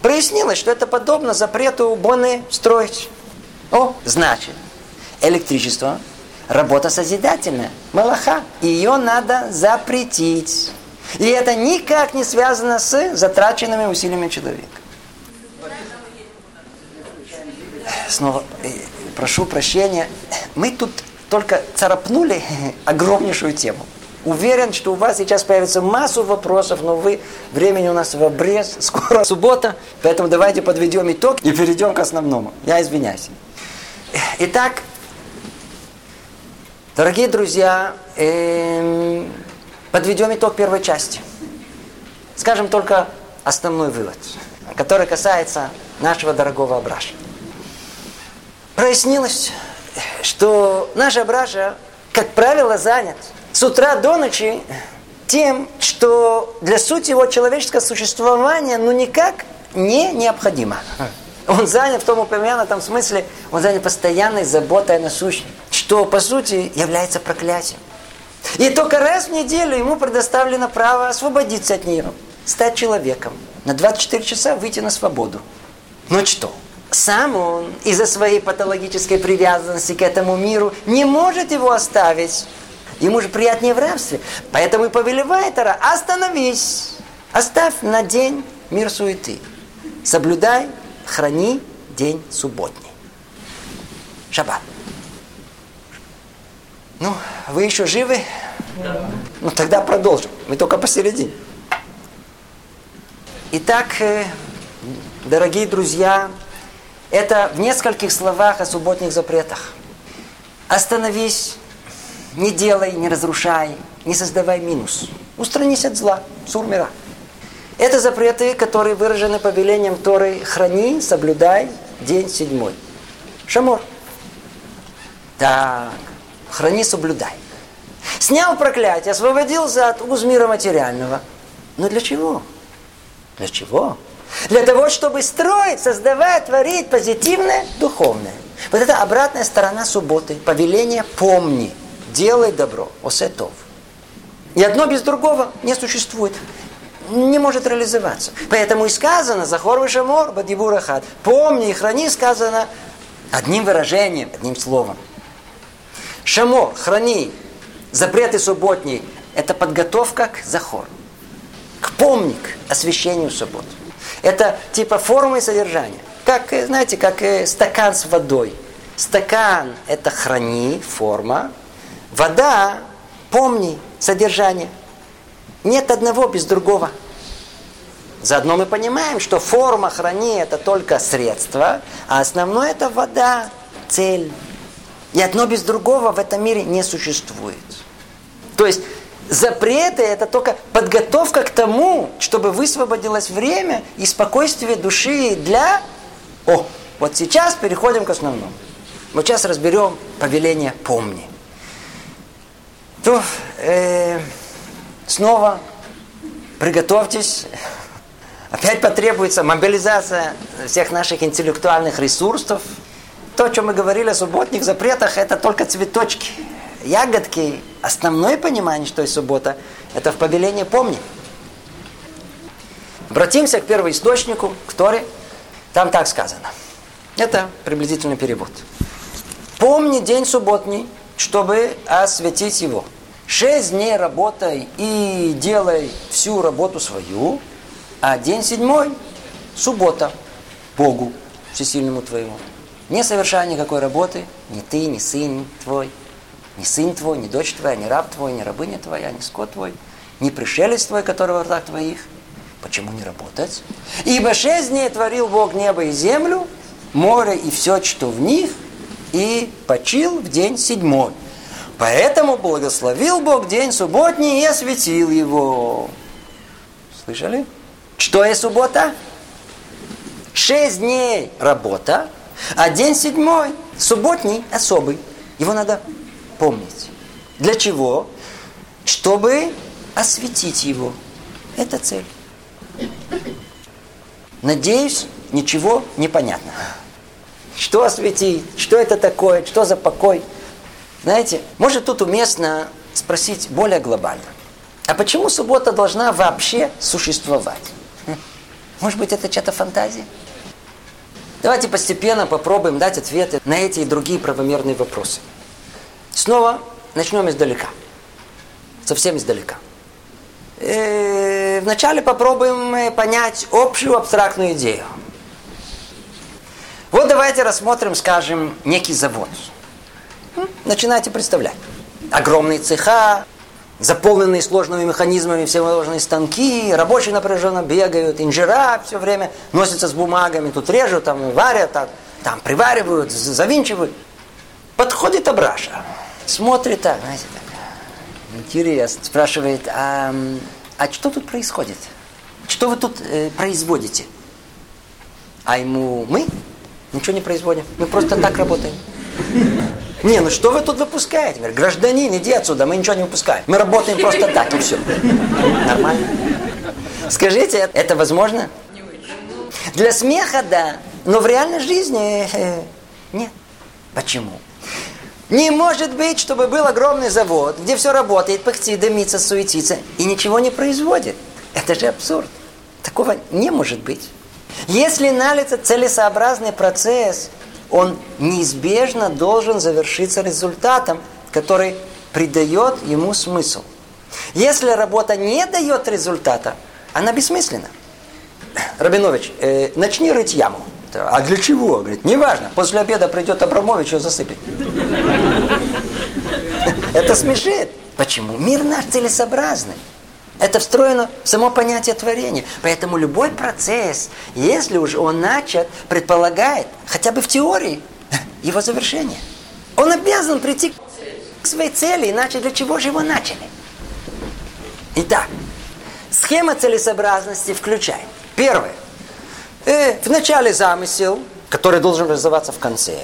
прояснилось, что это подобно запрету боны строить. О, значит, электричество – работа созидательная, малаха, ее надо запретить. И это никак не связано с затраченными усилиями человека. Снова э, прошу прощения, мы тут только царапнули огромнейшую тему. Уверен, что у вас сейчас появится массу вопросов, но вы, времени у нас в обрез, скоро суббота, поэтому давайте подведем итог и перейдем к основному. Я извиняюсь. Итак, дорогие друзья, эм, подведем итог первой части. Скажем только основной вывод, который касается нашего дорогого Абраша. Прояснилось, что наш Абраша, как правило, занят – с утра до ночи тем, что для сути его человеческого существования ну никак не необходимо. Он занят в том упомянутом смысле, он занят постоянной заботой о насущном, что по сути является проклятием. И только раз в неделю ему предоставлено право освободиться от нее, стать человеком, на 24 часа выйти на свободу. Ну что? Сам он из-за своей патологической привязанности к этому миру не может его оставить Ему же приятнее в рабстве. Поэтому и повелевает Тара, остановись, оставь на день мир суеты. Соблюдай, храни день субботний. Шаббат. Ну, вы еще живы? Да. Ну, тогда продолжим. Мы только посередине. Итак, э, дорогие друзья, это в нескольких словах о субботних запретах. Остановись, не делай, не разрушай, не создавай минус. Устранись от зла, сурмира. Это запреты, которые выражены повелением Торы «Храни, соблюдай день седьмой». Шамор. Так, храни, соблюдай. Снял проклятие, освободился от уз мира материального. Но для чего? Для чего? Для того, чтобы строить, создавать, творить позитивное, духовное. Вот это обратная сторона субботы. Повеление «помни» делай добро, осетов. И одно без другого не существует, не может реализоваться. Поэтому и сказано, Захор Вишамор, Бадибурахат, помни и храни, сказано одним выражением, одним словом. Шамор, храни, запреты субботние, это подготовка к Захор, к помник, освящению суббот. Это типа формы и содержания. Как, знаете, как э, стакан с водой. Стакан – это храни, форма. Вода – помни, содержание. Нет одного без другого. Заодно мы понимаем, что форма храни – это только средство, а основное – это вода, цель. И одно без другого в этом мире не существует. То есть запреты – это только подготовка к тому, чтобы высвободилось время и спокойствие души для... О, вот сейчас переходим к основному. Вот сейчас разберем повеление «помни». То, э, снова приготовьтесь. Опять потребуется мобилизация всех наших интеллектуальных ресурсов. То, о чем мы говорили о субботних запретах, это только цветочки ягодки, основное понимание, что есть суббота, это в повелении помни. Обратимся к первоисточнику, к Торе. Там так сказано. Это приблизительный перевод. Помни день субботний, чтобы осветить его. Шесть дней работай и делай всю работу свою, а день седьмой – суббота Богу всесильному твоему. Не совершай никакой работы, ни ты, ни сын твой – ни сын твой, ни дочь твоя, ни раб твой, ни рабыня твоя, ни скот твой, ни пришелец твой, который в ртах твоих. Почему не работать? Ибо шесть дней творил Бог небо и землю, море и все, что в них, и почил в день седьмой. Поэтому благословил Бог день субботний и осветил его. Слышали? Что есть суббота? Шесть дней работа, а день седьмой, субботний, особый. Его надо помнить. Для чего? Чтобы осветить его. Это цель. Надеюсь, ничего не понятно. Что осветить? Что это такое? Что за покой? Знаете, может тут уместно спросить более глобально. А почему суббота должна вообще существовать? Может быть, это чья-то фантазия? Давайте постепенно попробуем дать ответы на эти и другие правомерные вопросы. Снова начнем издалека. Совсем издалека. И э, вначале попробуем э, понять общую абстрактную идею. Вот давайте рассмотрим, скажем, некий завод. Начинайте представлять. Огромные цеха, заполненные сложными механизмами всевозможные станки, рабочие напряженно бегают, инжира все время носятся с бумагами, тут режут, там варят, там, там приваривают, завинчивают. Подходит Абраша смотрит так, знаете, так, интересно, спрашивает, а, а что тут происходит? Что вы тут э, производите? А ему мы ничего не производим, мы просто так работаем. Не, ну что вы тут выпускаете? Говорит, гражданин, иди отсюда, мы ничего не выпускаем. Мы работаем просто так, и все. Нормально? Скажите, это возможно? Для смеха, да. Но в реальной жизни э, нет. Почему? Не может быть, чтобы был огромный завод, где все работает, пыхтит, дымится, суетится, и ничего не производит. Это же абсурд. Такого не может быть. Если налится целесообразный процесс, он неизбежно должен завершиться результатом, который придает ему смысл. Если работа не дает результата, она бессмысленна. Рабинович, э, начни рыть яму. А для чего? Говорит, неважно. После обеда придет Абрамович и засыпет. Это смешит. Почему? Мир наш целесообразный. Это встроено в само понятие творения. Поэтому любой процесс, если уже он начат, предполагает, хотя бы в теории, его завершение. Он обязан прийти к своей цели, иначе для чего же его начали? Итак, схема целесообразности включает. Первое – э, в начале замысел, который должен реализоваться в конце.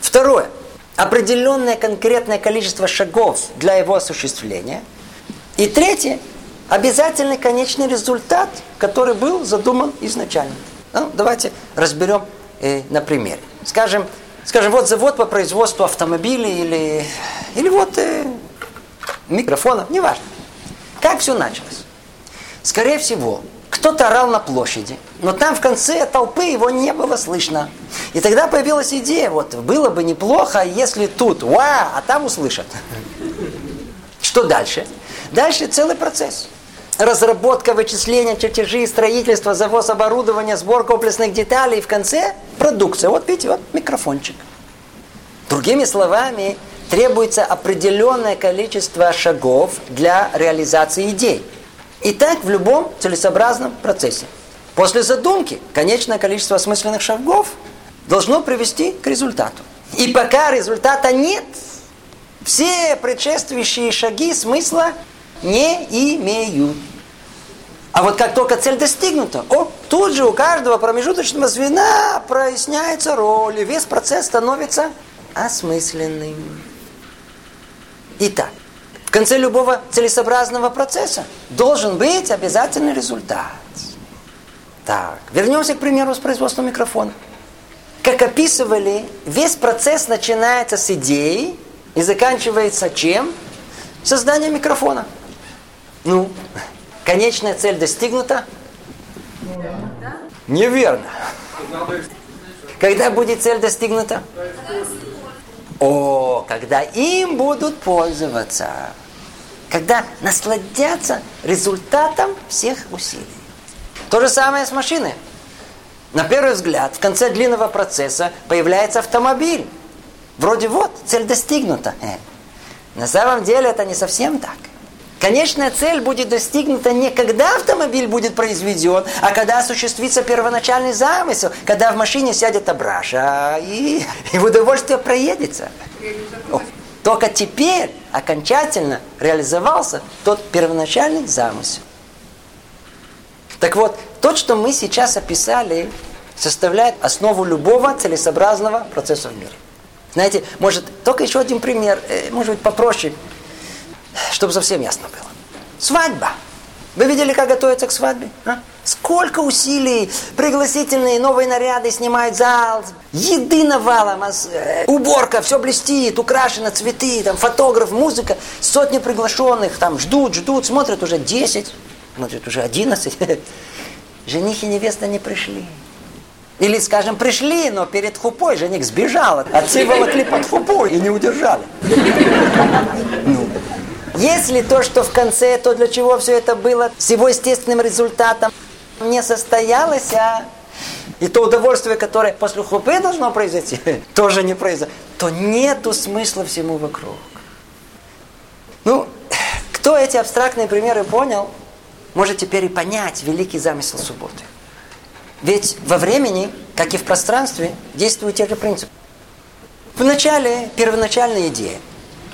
Второе. Определенное конкретное количество шагов для его осуществления. И третье. Обязательный конечный результат, который был задуман изначально. Ну, давайте разберем э, на примере. Скажем, скажем, вот завод по производству автомобилей или, или вот э, микрофонов, неважно. Как все началось? Скорее всего, кто-то орал на площади, но там в конце толпы его не было слышно. И тогда появилась идея, вот было бы неплохо, если тут, ва, а там услышат. Что дальше? Дальше целый процесс. Разработка, вычисления, чертежи, строительство, завоз оборудования, сбор комплексных деталей. И в конце продукция. Вот видите, вот микрофончик. Другими словами, требуется определенное количество шагов для реализации идей. И так в любом целесообразном процессе. После задумки конечное количество осмысленных шагов должно привести к результату. И пока результата нет, все предшествующие шаги смысла не имеют. А вот как только цель достигнута, о, тут же у каждого промежуточного звена проясняется роль, и весь процесс становится осмысленным. Итак, конце любого целесообразного процесса должен быть обязательный результат. Так, вернемся, к примеру, с производством микрофона. Как описывали, весь процесс начинается с идеи и заканчивается чем? Созданием микрофона. Ну, конечная цель достигнута? Неверно. Когда будет цель достигнута? О, когда им будут пользоваться. Когда насладятся результатом всех усилий. То же самое с машиной. На первый взгляд, в конце длинного процесса появляется автомобиль. Вроде вот, цель достигнута. Э. На самом деле это не совсем так. Конечная цель будет достигнута не когда автомобиль будет произведен, а когда осуществится первоначальный замысел, когда в машине сядет Абраша и, и в удовольствие проедется. О, только теперь окончательно реализовался тот первоначальный замысел. Так вот, то, что мы сейчас описали, составляет основу любого целесообразного процесса в мире. Знаете, может, только еще один пример, э, может быть, попроще, чтобы совсем ясно было. Свадьба. Вы видели, как готовятся к свадьбе? А? Сколько усилий, пригласительные, новые наряды, снимают зал, еды навалом, э, уборка, все блестит, украшено, цветы, там, фотограф, музыка, сотни приглашенных, там, ждут, ждут, смотрят уже 10, смотрят уже 11. Жених и невеста не пришли. Или, скажем, пришли, но перед хупой жених сбежал. Отцы волокли под хупой и не удержали. Ну. Если то, что в конце, то для чего все это было, с его естественным результатом не состоялось, а и то удовольствие, которое после хупы должно произойти, тоже не произошло, то нету смысла всему вокруг. Ну, кто эти абстрактные примеры понял, может теперь и понять великий замысел субботы. Ведь во времени, как и в пространстве, действуют те же принципы. Вначале первоначальная идея,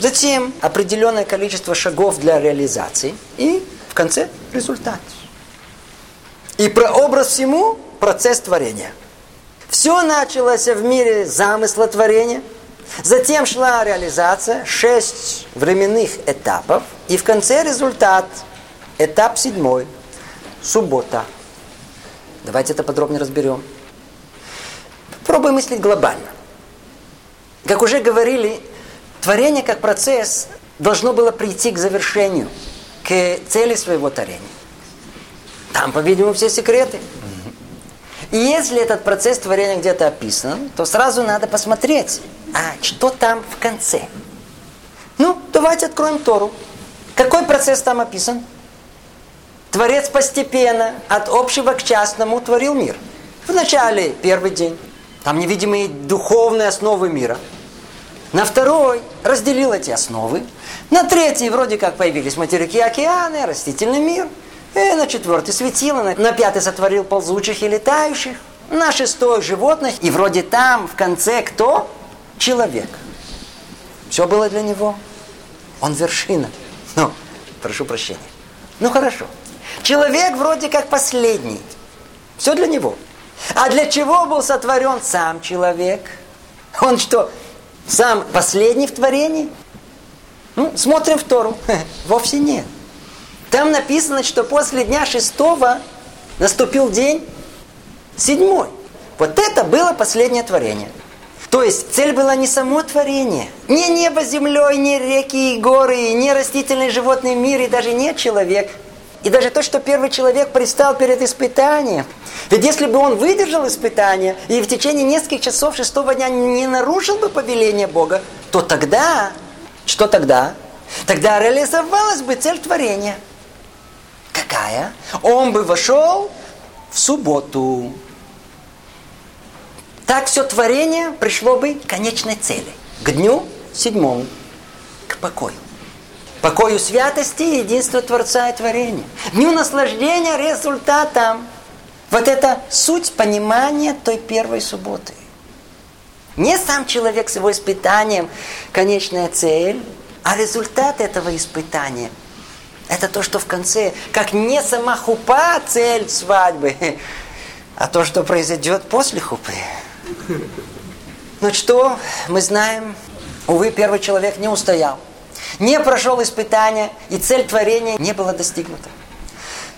затем определенное количество шагов для реализации и в конце результат. И прообраз всему процесс творения. Все началось в мире замысла творения, затем шла реализация, шесть временных этапов, и в конце результат, этап седьмой, суббота – Давайте это подробнее разберем. Пробуем мыслить глобально. Как уже говорили, творение как процесс должно было прийти к завершению, к цели своего творения. Там, по-видимому, все секреты. И если этот процесс творения где-то описан, то сразу надо посмотреть, а что там в конце. Ну, давайте откроем Тору. Какой процесс там описан? Творец постепенно от общего к частному творил мир. Вначале первый день, там невидимые духовные основы мира. На второй разделил эти основы. На третий вроде как появились материки океаны, растительный мир. И на четвертый светило. На пятый сотворил ползучих и летающих. На шестой животных. И вроде там в конце кто? Человек. Все было для него. Он вершина. Ну, прошу прощения. Ну хорошо. Человек вроде как последний. Все для него. А для чего был сотворен сам человек? Он что, сам последний в творении? Ну, смотрим в Тору. Вовсе нет. Там написано, что после дня шестого наступил день седьмой. Вот это было последнее творение. То есть цель была не само творение, не небо землей, не реки и горы, не растительный животный мир и даже не человек. И даже то, что первый человек пристал перед испытанием. Ведь если бы он выдержал испытание и в течение нескольких часов шестого дня не нарушил бы повеление Бога, то тогда, что тогда? Тогда реализовалась бы цель творения. Какая? Он бы вошел в субботу. Так все творение пришло бы к конечной цели. к дню седьмому, к покою. Покою святости и единства Творца и творения. Дню наслаждения результатом. Вот это суть понимания той первой субботы. Не сам человек с его испытанием, конечная цель, а результат этого испытания. Это то, что в конце, как не сама хупа цель свадьбы, а то, что произойдет после хупы. Ну что, мы знаем, увы, первый человек не устоял. Не прошел испытания, и цель творения не была достигнута.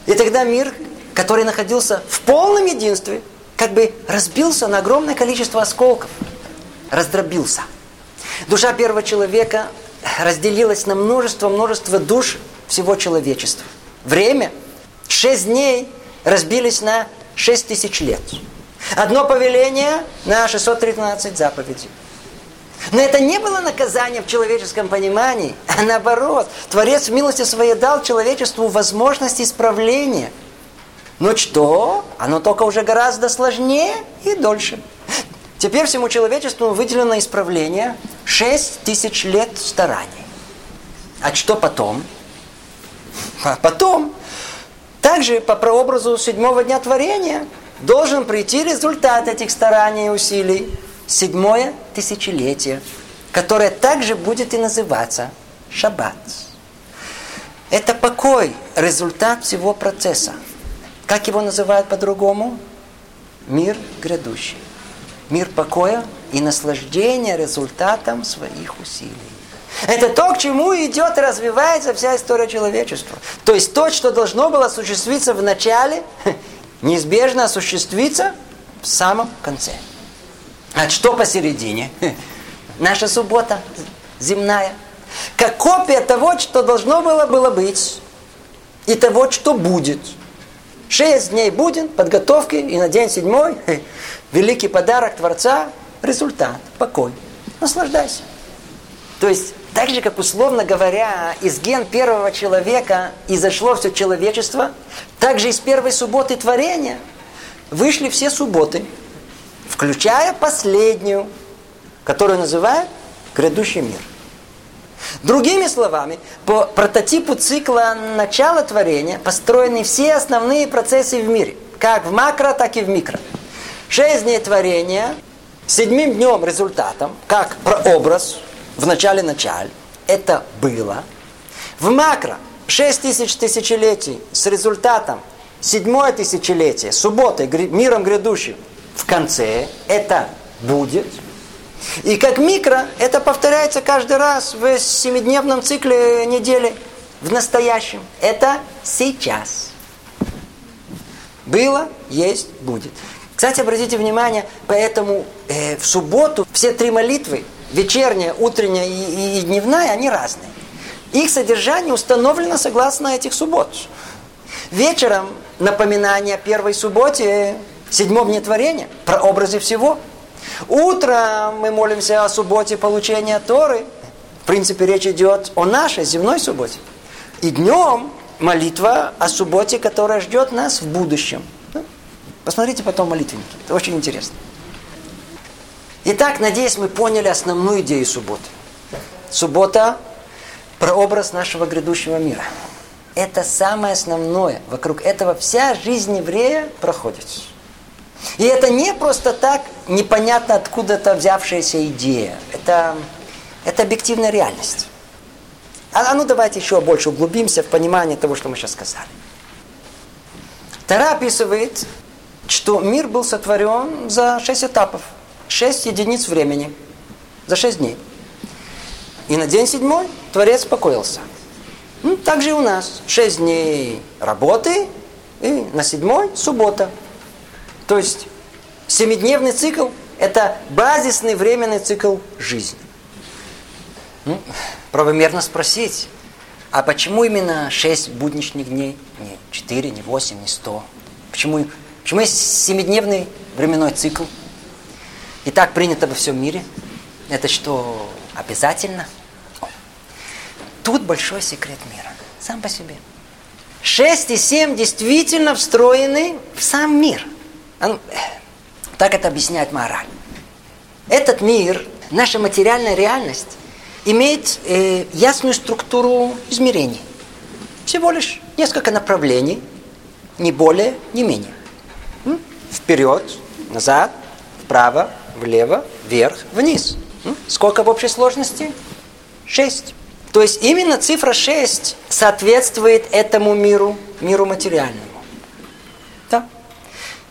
И тогда мир, который находился в полном единстве, как бы разбился на огромное количество осколков – раздробился. Душа первого человека разделилась на множество-множество душ всего человечества. Время, шесть дней разбились на шесть тысяч лет. Одно повеление на 613 заповедей. Но это не было наказание в человеческом понимании, а наоборот. Творец в милости своей дал человечеству возможность исправления. Но что? Оно только уже гораздо сложнее и дольше. Теперь всему человечеству выделено исправление 6 тысяч лет стараний. А что потом? А потом, также по прообразу седьмого дня творения, должен прийти результат этих стараний и усилий. Седьмое тысячелетие, которое также будет и называться Шаббат. Это покой, результат всего процесса. Как его называют по-другому? Мир грядущий мир покоя и наслаждения результатом своих усилий. Это то, к чему идет и развивается вся история человечества. То есть то, что должно было осуществиться в начале, неизбежно осуществится в самом конце. А что посередине? Наша суббота земная. Как копия того, что должно было, было быть. И того, что будет. Шесть дней будет подготовки, и на день седьмой великий подарок Творца, результат, покой. Наслаждайся. То есть, так же, как условно говоря, из ген первого человека изошло все человечество, так же из первой субботы творения вышли все субботы, включая последнюю, которую называют грядущий мир. Другими словами, по прототипу цикла начала творения построены все основные процессы в мире, как в макро, так и в микро. Шесть дней творения, седьмым днем результатом, как прообраз в начале началь, это было. В макро шесть тысяч тысячелетий с результатом седьмое тысячелетие, субботой, миром грядущим в конце, это будет. И как микро, это повторяется каждый раз в семидневном цикле недели в настоящем. Это сейчас. Было, есть, будет. Кстати, обратите внимание, поэтому э, в субботу все три молитвы, вечерняя, утренняя и, и, и дневная, они разные. Их содержание установлено согласно этих суббот. Вечером напоминание о первой субботе, седьмом дне творения, про образы всего. Утром мы молимся о субботе получения Торы. В принципе, речь идет о нашей земной субботе. И днем молитва о субботе, которая ждет нас в будущем. Посмотрите потом молитвенники. Это очень интересно. Итак, надеюсь, мы поняли основную идею субботы. Суббота – прообраз нашего грядущего мира. Это самое основное. Вокруг этого вся жизнь еврея проходит. И это не просто так непонятно откуда-то взявшаяся идея. Это, это объективная реальность. А, а ну давайте еще больше углубимся в понимание того, что мы сейчас сказали. Тара описывает что мир был сотворен за шесть этапов, шесть единиц времени, за шесть дней. И на день седьмой Творец успокоился. Ну, так же и у нас. Шесть дней работы, и на седьмой суббота. То есть семидневный цикл – это базисный временный цикл жизни. Ну, правомерно спросить, а почему именно шесть будничных дней? Не четыре, не восемь, не сто. Почему Почему есть семидневный временной цикл? И так принято во всем мире. Это что, обязательно? Тут большой секрет мира. Сам по себе. Шесть и семь действительно встроены в сам мир. Так это объясняет мораль. Этот мир наша материальная реальность имеет э, ясную структуру измерений. Всего лишь несколько направлений, не более, не менее. Вперед, назад, вправо, влево, вверх, вниз. Сколько в общей сложности? Шесть. То есть именно цифра 6 соответствует этому миру, миру материальному.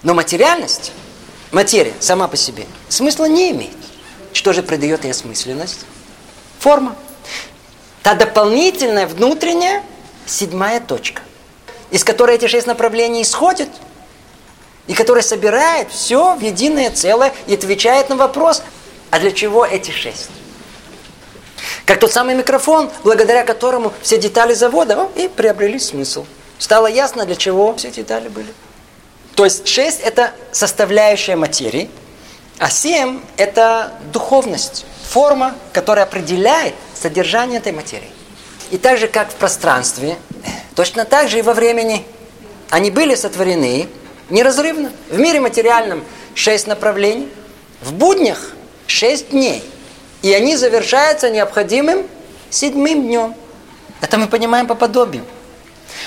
Но материальность, материя сама по себе, смысла не имеет. Что же придает ей осмысленность? Форма. Та дополнительная внутренняя седьмая точка, из которой эти шесть направлений исходят, и которая собирает все в единое целое и отвечает на вопрос, а для чего эти шесть? Как тот самый микрофон, благодаря которому все детали завода о, и приобрели смысл. Стало ясно, для чего все детали были. То есть шесть это составляющая материи, а семь это духовность, форма, которая определяет содержание этой материи. И так же, как в пространстве, точно так же и во времени. Они были сотворены неразрывно. В мире материальном шесть направлений, в буднях шесть дней. И они завершаются необходимым седьмым днем. Это мы понимаем по подобию.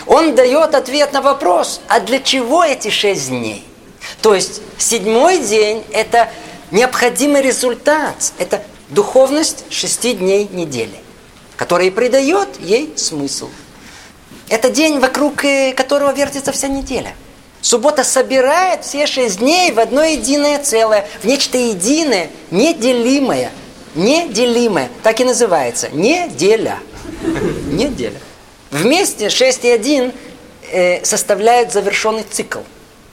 Он дает ответ на вопрос, а для чего эти шесть дней? То есть седьмой день – это необходимый результат, это духовность шести дней недели, которая придает ей смысл. Это день, вокруг э, которого вертится вся неделя. Суббота собирает все шесть дней в одно единое целое, в нечто единое, неделимое – неделимое. Так и называется. Неделя. Неделя. Вместе 6 и 1 э, составляют завершенный цикл.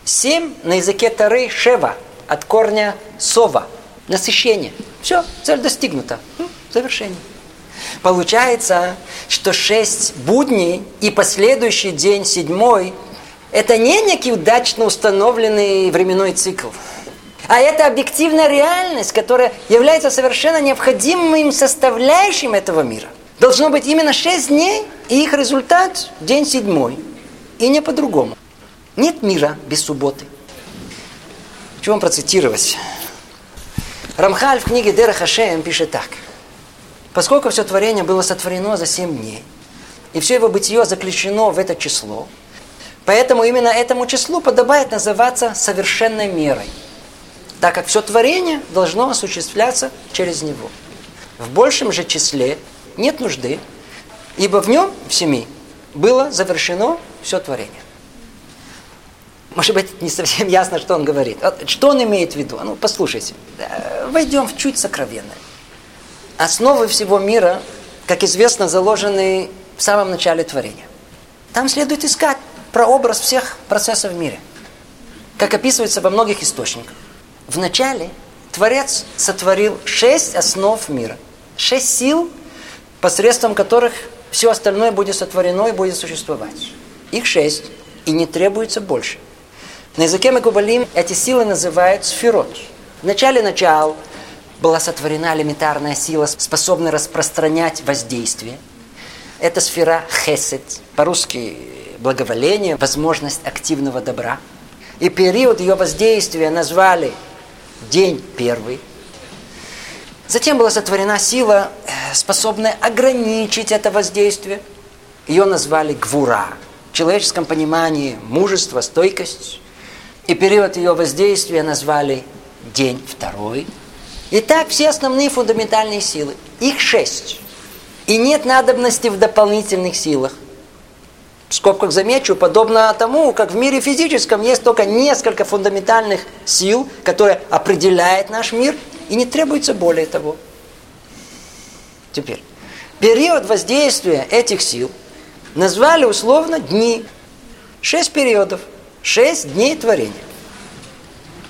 7 на языке Тары Шева от корня сова. Насыщение. Все, цель достигнута. Завершение. Получается, что 6 будней и последующий день, седьмой, это не некий удачно установленный временной цикл. А это объективная реальность, которая является совершенно необходимым составляющим этого мира. Должно быть именно шесть дней, и их результат – день седьмой. И не по-другому. Нет мира без субботы. Хочу вам процитировать. Рамхаль в книге Дера Хашеем пишет так. Поскольку все творение было сотворено за семь дней, и все его бытие заключено в это число, поэтому именно этому числу подобает называться совершенной мерой – так как все творение должно осуществляться через него. В большем же числе нет нужды, ибо в нем, в семи, было завершено все творение. Может быть, не совсем ясно, что он говорит. Что он имеет в виду? Ну, послушайте. Войдем в чуть сокровенное. Основы всего мира, как известно, заложены в самом начале творения. Там следует искать прообраз всех процессов в мире, как описывается во многих источниках. Вначале Творец сотворил шесть основ мира. Шесть сил, посредством которых все остальное будет сотворено и будет существовать. Их шесть, и не требуется больше. На языке Макубалим эти силы называют сферот. В начале начал была сотворена элементарная сила, способная распространять воздействие. Это сфера хесед, по-русски благоволение, возможность активного добра. И период ее воздействия назвали день первый. Затем была сотворена сила, э, способная ограничить это воздействие. Ее назвали гвура. В человеческом понимании мужество, стойкость. И период ее воздействия назвали день второй. Итак, все основные фундаментальные силы. Их шесть. И нет надобности в дополнительных силах в скобках замечу, подобно тому, как в мире физическом есть только несколько фундаментальных сил, которые определяют наш мир, и не требуется более того. Теперь, период воздействия этих сил назвали условно дни. Шесть периодов, шесть дней творения.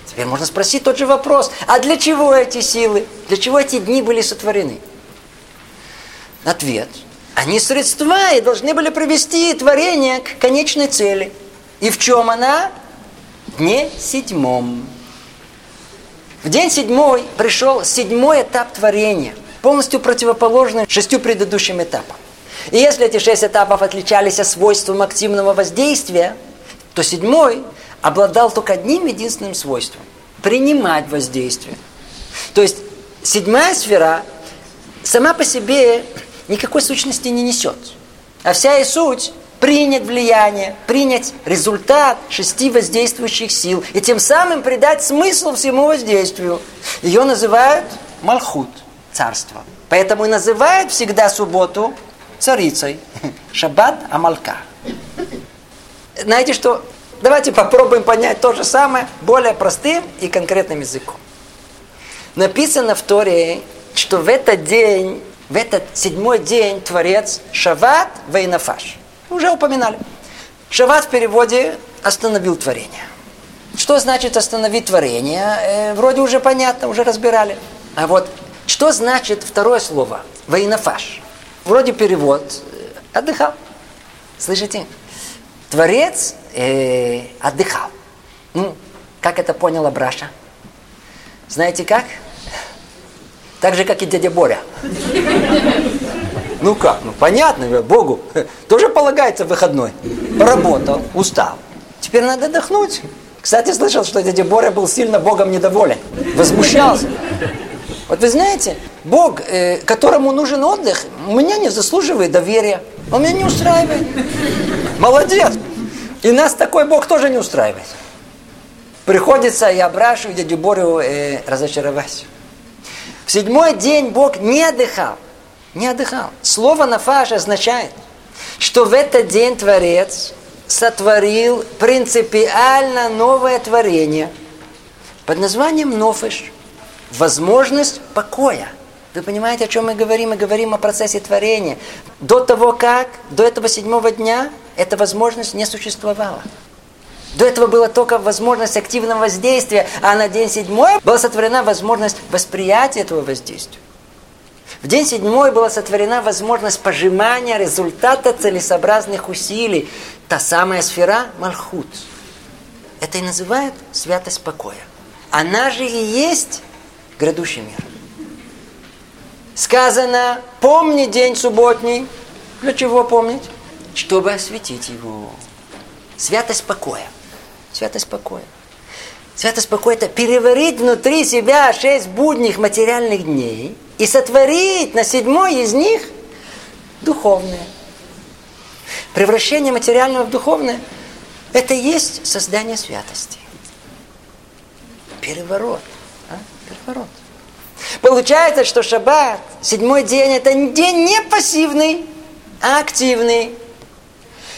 Теперь можно спросить тот же вопрос, а для чего эти силы, для чего эти дни были сотворены? Ответ – они средства и должны были привести творение к конечной цели. И в чем она? Дне седьмом. В день седьмой пришел седьмой этап творения, полностью противоположный шестью предыдущим этапам. И если эти шесть этапов отличались свойством активного воздействия, то седьмой обладал только одним единственным свойством – принимать воздействие. То есть седьмая сфера сама по себе никакой сущности не несет. А вся и суть принять влияние, принять результат шести воздействующих сил и тем самым придать смысл всему воздействию. Ее называют Малхут, царство. Поэтому и называют всегда субботу царицей. Шаббат Амалка. Знаете что? Давайте попробуем понять то же самое более простым и конкретным языком. Написано в Торе, что в этот день, в этот седьмой день Творец Шават Вейнафаш. Уже упоминали. Шават в переводе остановил творение. Что значит остановить творение? Э, вроде уже понятно, уже разбирали. А вот что значит второе слово? Вейнафаш. Вроде перевод э, отдыхал. Слышите? Творец э, отдыхал. Ну, как это понял Абраша? Знаете как? Так же, как и дядя Боря. Ну как? Ну понятно, Богу тоже полагается выходной. Поработал, устал. Теперь надо отдохнуть. Кстати, слышал, что дядя Боря был сильно Богом недоволен. Возмущался. Вот вы знаете, Бог, э, которому нужен отдых, меня не заслуживает доверия. Он меня не устраивает. Молодец. И нас такой Бог тоже не устраивает. Приходится, я опрашиваю дядю Борю э, разочаровать. В седьмой день Бог не отдыхал. Не отдыхал. Слово «нафаш» означает, что в этот день Творец сотворил принципиально новое творение под названием «нофеш» возможность покоя. Вы понимаете, о чем мы говорим? Мы говорим о процессе творения. До того как, до этого седьмого дня, эта возможность не существовала. До этого была только возможность активного воздействия, а на день седьмой была сотворена возможность восприятия этого воздействия. В день седьмой была сотворена возможность пожимания результата целесообразных усилий. Та самая сфера Малхут. Это и называют святость покоя. Она же и есть грядущий мир. Сказано, помни день субботний. Для чего помнить? Чтобы осветить его. Святость покоя. Святость покоя. Святость покоя – это переварить внутри себя шесть будних материальных дней и сотворить на седьмой из них духовное. Превращение материального в духовное – это и есть создание святости. Переворот переворот. Получается, что шаббат, седьмой день, это день не пассивный, а активный.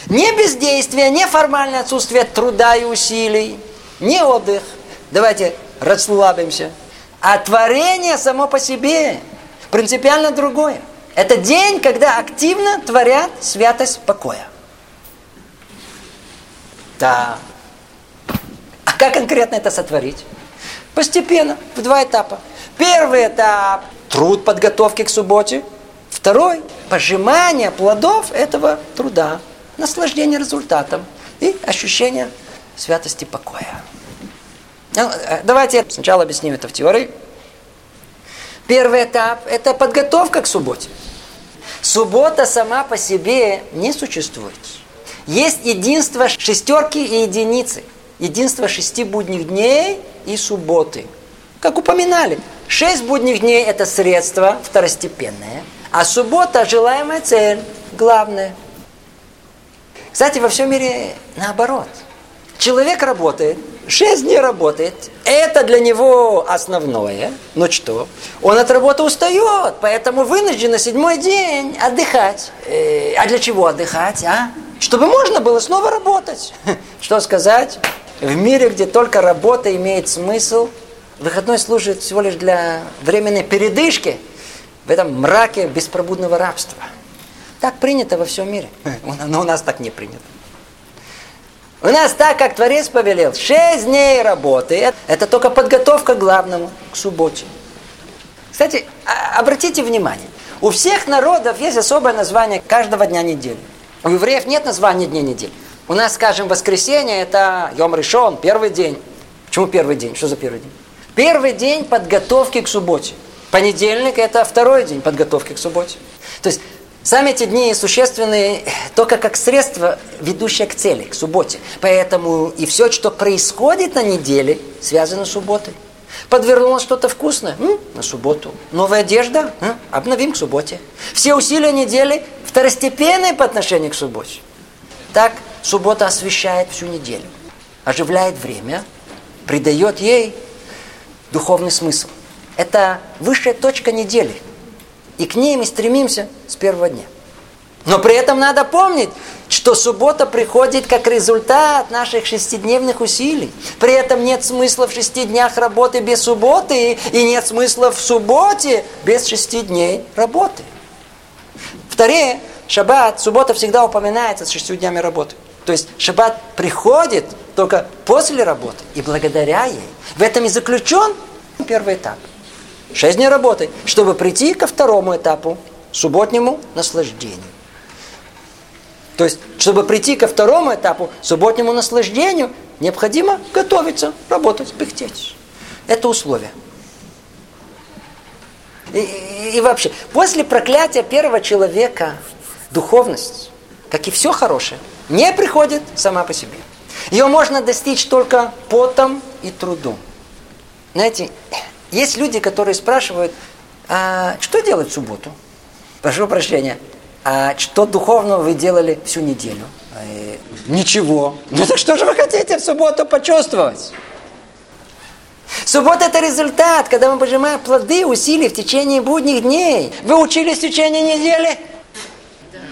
Не бездействие, не формальное отсутствие труда и усилий, не отдых. Давайте расслабимся. А творение само по себе принципиально другое. Это день, когда активно творят святость покоя. Да. А как конкретно это сотворить? Постепенно, в два этапа. Первый этап – труд подготовки к субботе. Второй – пожимание плодов этого труда, наслаждение результатом и ощущение святости покоя. Ну, э, давайте сначала объясним это в теории. Первый этап – это подготовка к субботе. Суббота сама по себе не существует. Есть единство шестерки и единицы. Единство шести будних дней – и субботы. Как упоминали, шесть будних дней – это средство второстепенное, а суббота – желаемая цель, главная. Кстати, во всем мире наоборот. Человек работает, шесть дней работает, это для него основное. Но что? Он от работы устает, поэтому вынужден на седьмой день отдыхать. Э, а для чего отдыхать, а? Чтобы можно было снова работать. Что сказать? В мире, где только работа имеет смысл, выходной служит всего лишь для временной передышки в этом мраке беспробудного рабства. Так принято во всем мире. Но у нас так не принято. У нас так, как Творец повелел, шесть дней работы. Это только подготовка к главному, к субботе. Кстати, а, обратите внимание, у всех народов есть особое название каждого дня недели. У евреев нет названия дня недели. У нас, скажем, воскресенье это Йом Решон, первый день. Почему первый день? Что за первый день? Первый день подготовки к субботе. Понедельник это второй день подготовки к субботе. То есть сами эти дни существенны только как средство, ведущее к цели, к субботе. Поэтому и все, что происходит на неделе, связано с субботой. Подвернулось что-то вкусное? М? На субботу. Новая одежда? М? Обновим к субботе. Все усилия недели второстепенные по отношению к субботе. Так суббота освещает всю неделю, оживляет время, придает ей духовный смысл. Это высшая точка недели. И к ней мы стремимся с первого дня. Но при этом надо помнить, что суббота приходит как результат наших шестидневных усилий. При этом нет смысла в шести днях работы без субботы, и нет смысла в субботе без шести дней работы. Второе, шаббат, суббота всегда упоминается с шестью днями работы. То есть шаббат приходит только после работы и благодаря ей. В этом и заключен первый этап. Шесть дней работы, чтобы прийти ко второму этапу, субботнему наслаждению. То есть, чтобы прийти ко второму этапу, субботнему наслаждению, необходимо готовиться, работать, пыхтеть. Это условие. И, и, и вообще, после проклятия первого человека духовность, как и все хорошее, не приходит сама по себе. Ее можно достичь только потом и трудом. Знаете, есть люди, которые спрашивают, а что делать в субботу? Прошу прощения, а что духовного вы делали всю неделю? Э, ничего. Ну так что же вы хотите в субботу почувствовать? Суббота – это результат, когда мы пожимаем плоды усилий в течение будних дней. Вы учились в течение недели?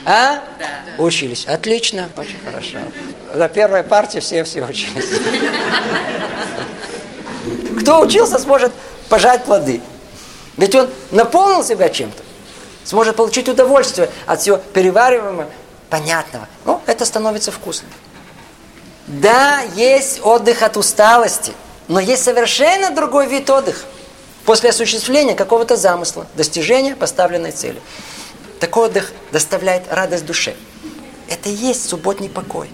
А? Да. Учились. Отлично, очень хорошо. За первой партии все все учились. Кто учился, сможет пожать плоды. Ведь он наполнил себя чем-то сможет получить удовольствие от всего перевариваемого, понятного. Ну, это становится вкусным. Да, есть отдых от усталости, но есть совершенно другой вид отдыха. После осуществления какого-то замысла, достижения поставленной цели. Такой отдых доставляет радость душе. Это и есть субботний покой.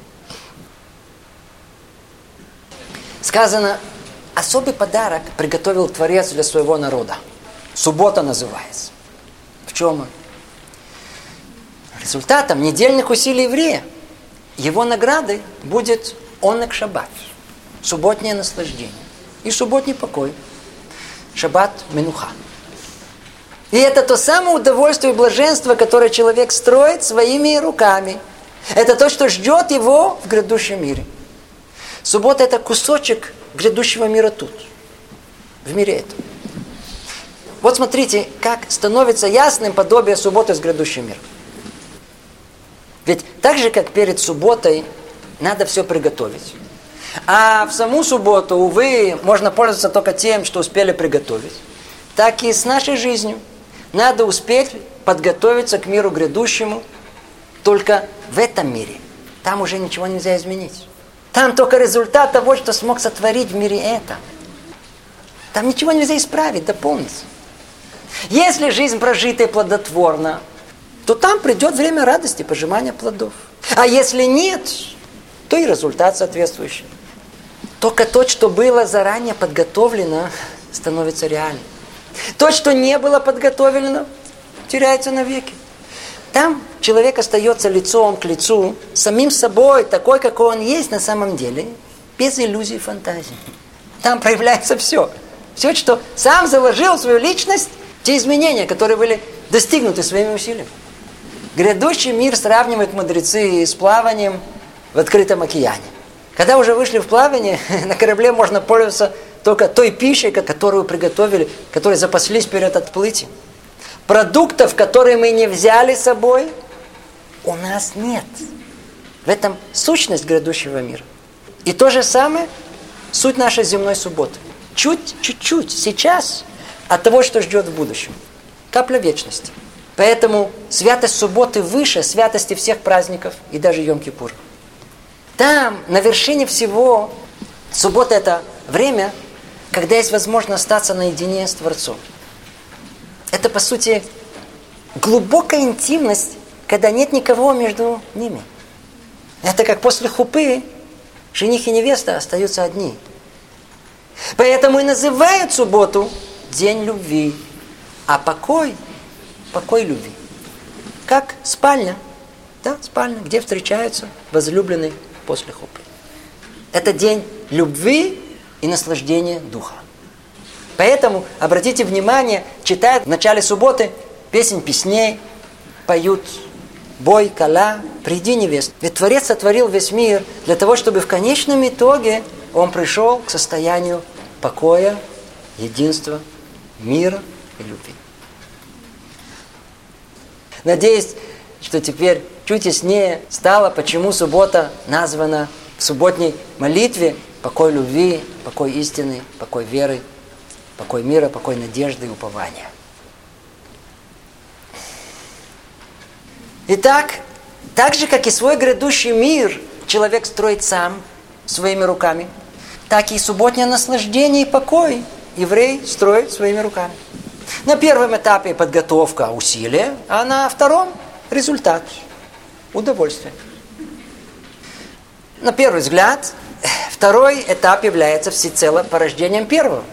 Сказано, особый подарок приготовил Творец для своего народа. Суббота называется. В чем он? Результатом недельных усилий еврея, его наградой будет онек шаббат, субботнее наслаждение и субботний покой, шаббат менуха. И это то самое удовольствие и блаженство, которое человек строит своими руками. Это то, что ждет его в грядущем мире. Суббота – это кусочек грядущего мира тут, в мире этом. Вот смотрите, как становится ясным подобие субботы с грядущим миром. Ведь так же, как перед субботой, надо все приготовить. А в саму субботу, увы, можно пользоваться только тем, что успели приготовить. Так и с нашей жизнью. Надо успеть подготовиться к миру грядущему только в этом мире. Там уже ничего нельзя изменить. Там только результат того, что смог сотворить в мире это. Там ничего нельзя исправить, дополнить. Если жизнь прожита и плодотворна, то там придет время радости, пожимания плодов. А если нет, то и результат соответствующий. Только то, что было заранее подготовлено, становится реальным. То, что не было подготовлено, теряется навеки. Там человек остается лицом к лицу, самим собой, такой, какой он есть на самом деле, без иллюзий и фантазии. Там проявляется все. Все, что сам заложил в свою личность, те изменения, которые были достигнуты своими усилиями. Грядущий мир сравнивают мудрецы с плаванием в открытом океане. Когда уже вышли в плавание, на корабле можно пользоваться только той пищей, которую приготовили, которые запаслись перед отплытием. Продуктов, которые мы не взяли с собой, у нас нет. В этом сущность грядущего мира. И то же самое суть нашей земной субботы. Чуть, чуть-чуть, сейчас от того, что ждет в будущем. Капля вечности. Поэтому святость субботы выше святости всех праздников и даже Йом-Кипур. Там, на вершине всего, суббота – это время, когда есть возможность остаться наедине с Творцом. Это, по сути, глубокая интимность, когда нет никого между ними. Это как после хупы жених и невеста остаются одни. Поэтому и называют субботу день любви, а покой – покой любви. Как спальня, да, спальня, где встречаются возлюбленные после хупы. Это день любви и наслаждения духа. Поэтому, обратите внимание, читают в начале субботы песень песней, поют бой, кала, приди невест. Ведь Творец сотворил весь мир для того, чтобы в конечном итоге он пришел к состоянию покоя, единства, мира и любви. Надеюсь, что теперь чуть яснее стало, почему суббота названа в субботней молитве покой любви, покой истины, покой веры, покой мира, покой надежды и упования. Итак, так же, как и свой грядущий мир человек строит сам своими руками, так и субботнее наслаждение и покой еврей строит своими руками. На первом этапе подготовка, усилия, а на втором результат, удовольствие. На первый взгляд, второй этап является всецело порождением первого.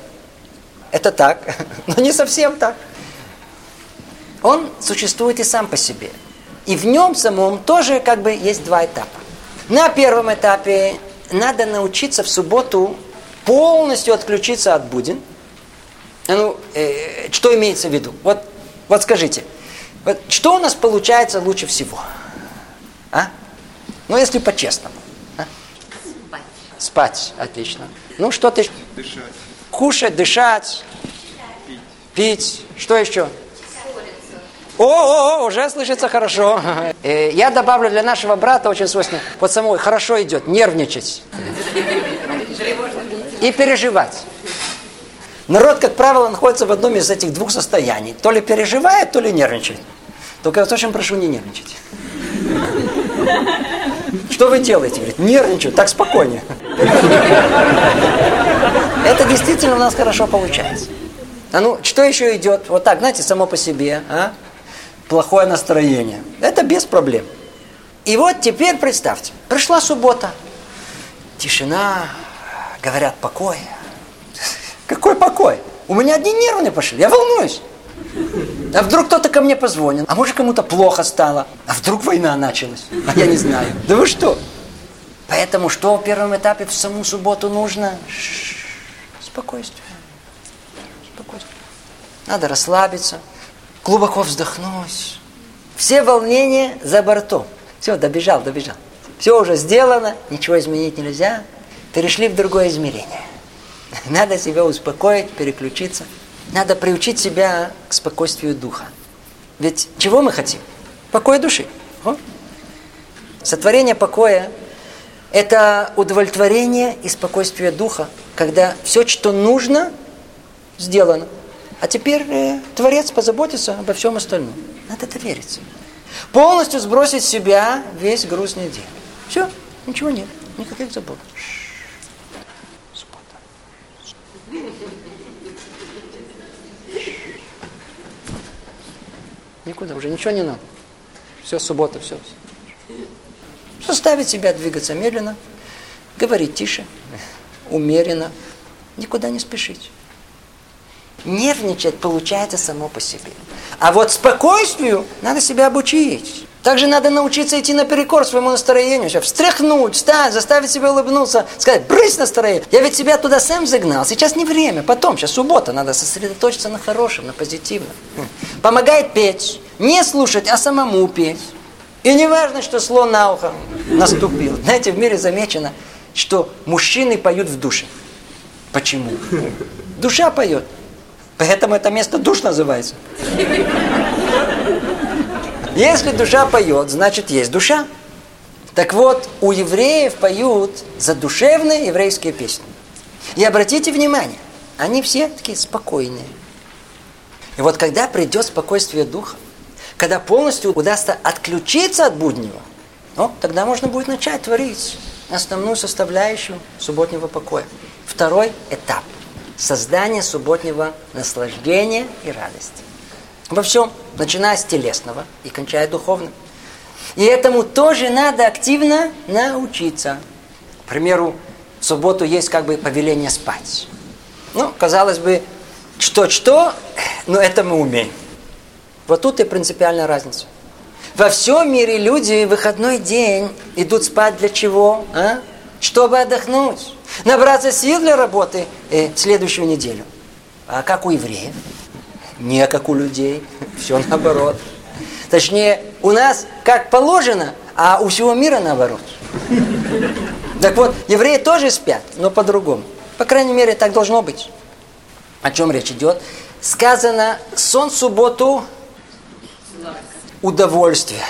Это так, но не совсем так. Он существует и сам по себе. И в нем самом тоже как бы есть два этапа. На первом этапе надо научиться в субботу полностью отключиться от будин – ну, э, что имеется в виду? Вот, вот скажите, вот что у нас получается лучше всего? А? Ну, если по-честному. А? Спать. Спать, отлично. Ну, что ты... Дышать. Кушать, дышать. Пить. Пить. Что еще? О, о, о, уже слышится хорошо. Э, я добавлю для нашего брата очень свойственно. Вот самой хорошо идет, нервничать. И переживать. Народ, как правило, находится в одном из этих двух состояний. То ли переживает, то ли нервничает. Только я вас очень прошу не нервничать. Что вы делаете? Говорит, нервничаю, так спокойнее. Это действительно у нас хорошо получается. А ну, что еще идет? Вот так, знаете, само по себе, а? Плохое настроение. Это без проблем. И вот теперь представьте, пришла суббота. Тишина, говорят, покой. Какой покой? У меня одни нервные пошли, я волнуюсь. А вдруг кто-то ко мне позвонил? А может кому-то плохо стало? А вдруг война началась? А я не знаю. Да вы что? Поэтому что в первом этапе в саму субботу нужно? Спокойствие. Спокойствие. Надо расслабиться, глубоко вздохнуть. Все волнения за бортом. Все, добежал, добежал. Все уже сделано, ничего изменить нельзя. Перешли в другое измерение. Надо себя успокоить, переключиться. Надо приучить себя к спокойствию духа. Ведь чего мы хотим? Покоя души. О? Сотворение покоя – это удовлетворение и спокойствие духа, когда все, что нужно, сделано. А теперь э, Творец позаботится обо всем остальном. Надо довериться. Полностью сбросить с себя весь груз недели. Все, ничего нет, никаких забот. Никуда, уже ничего не надо. Все, суббота, все. Заставить себя двигаться медленно, говорить тише, умеренно, никуда не спешить. Нервничать получается само по себе. А вот спокойствию надо себя обучить. Также надо научиться идти наперекор своему настроению. Сейчас встряхнуть, встать, заставить себя улыбнуться, сказать, брысь настроение. Я ведь себя туда сам загнал. Сейчас не время, потом, сейчас суббота, надо сосредоточиться на хорошем, на позитивном. Помогает петь, не слушать, а самому петь. И не важно, что слон на ухо наступил. Знаете, в мире замечено, что мужчины поют в душе. Почему? Душа поет. Поэтому это место душ называется. Если душа поет, значит есть душа. Так вот, у евреев поют задушевные еврейские песни. И обратите внимание, они все такие спокойные. И вот когда придет спокойствие духа, когда полностью удастся отключиться от буднего, ну, тогда можно будет начать творить основную составляющую субботнего покоя. Второй этап – создание субботнего наслаждения и радости. Во всем, начиная с телесного и кончая духовным. И этому тоже надо активно научиться. К примеру, в субботу есть как бы повеление спать. Ну, казалось бы, что-что, но это мы умеем. Вот тут и принципиальная разница. Во всем мире люди в выходной день идут спать для чего? А? Чтобы отдохнуть. Набраться сил для работы э, следующую неделю. А как у евреев? Не как у людей. Все наоборот. Точнее, у нас как положено, а у всего мира наоборот. Так вот, евреи тоже спят, но по-другому. По крайней мере, так должно быть. О чем речь идет? Сказано, сон субботу удовольствие.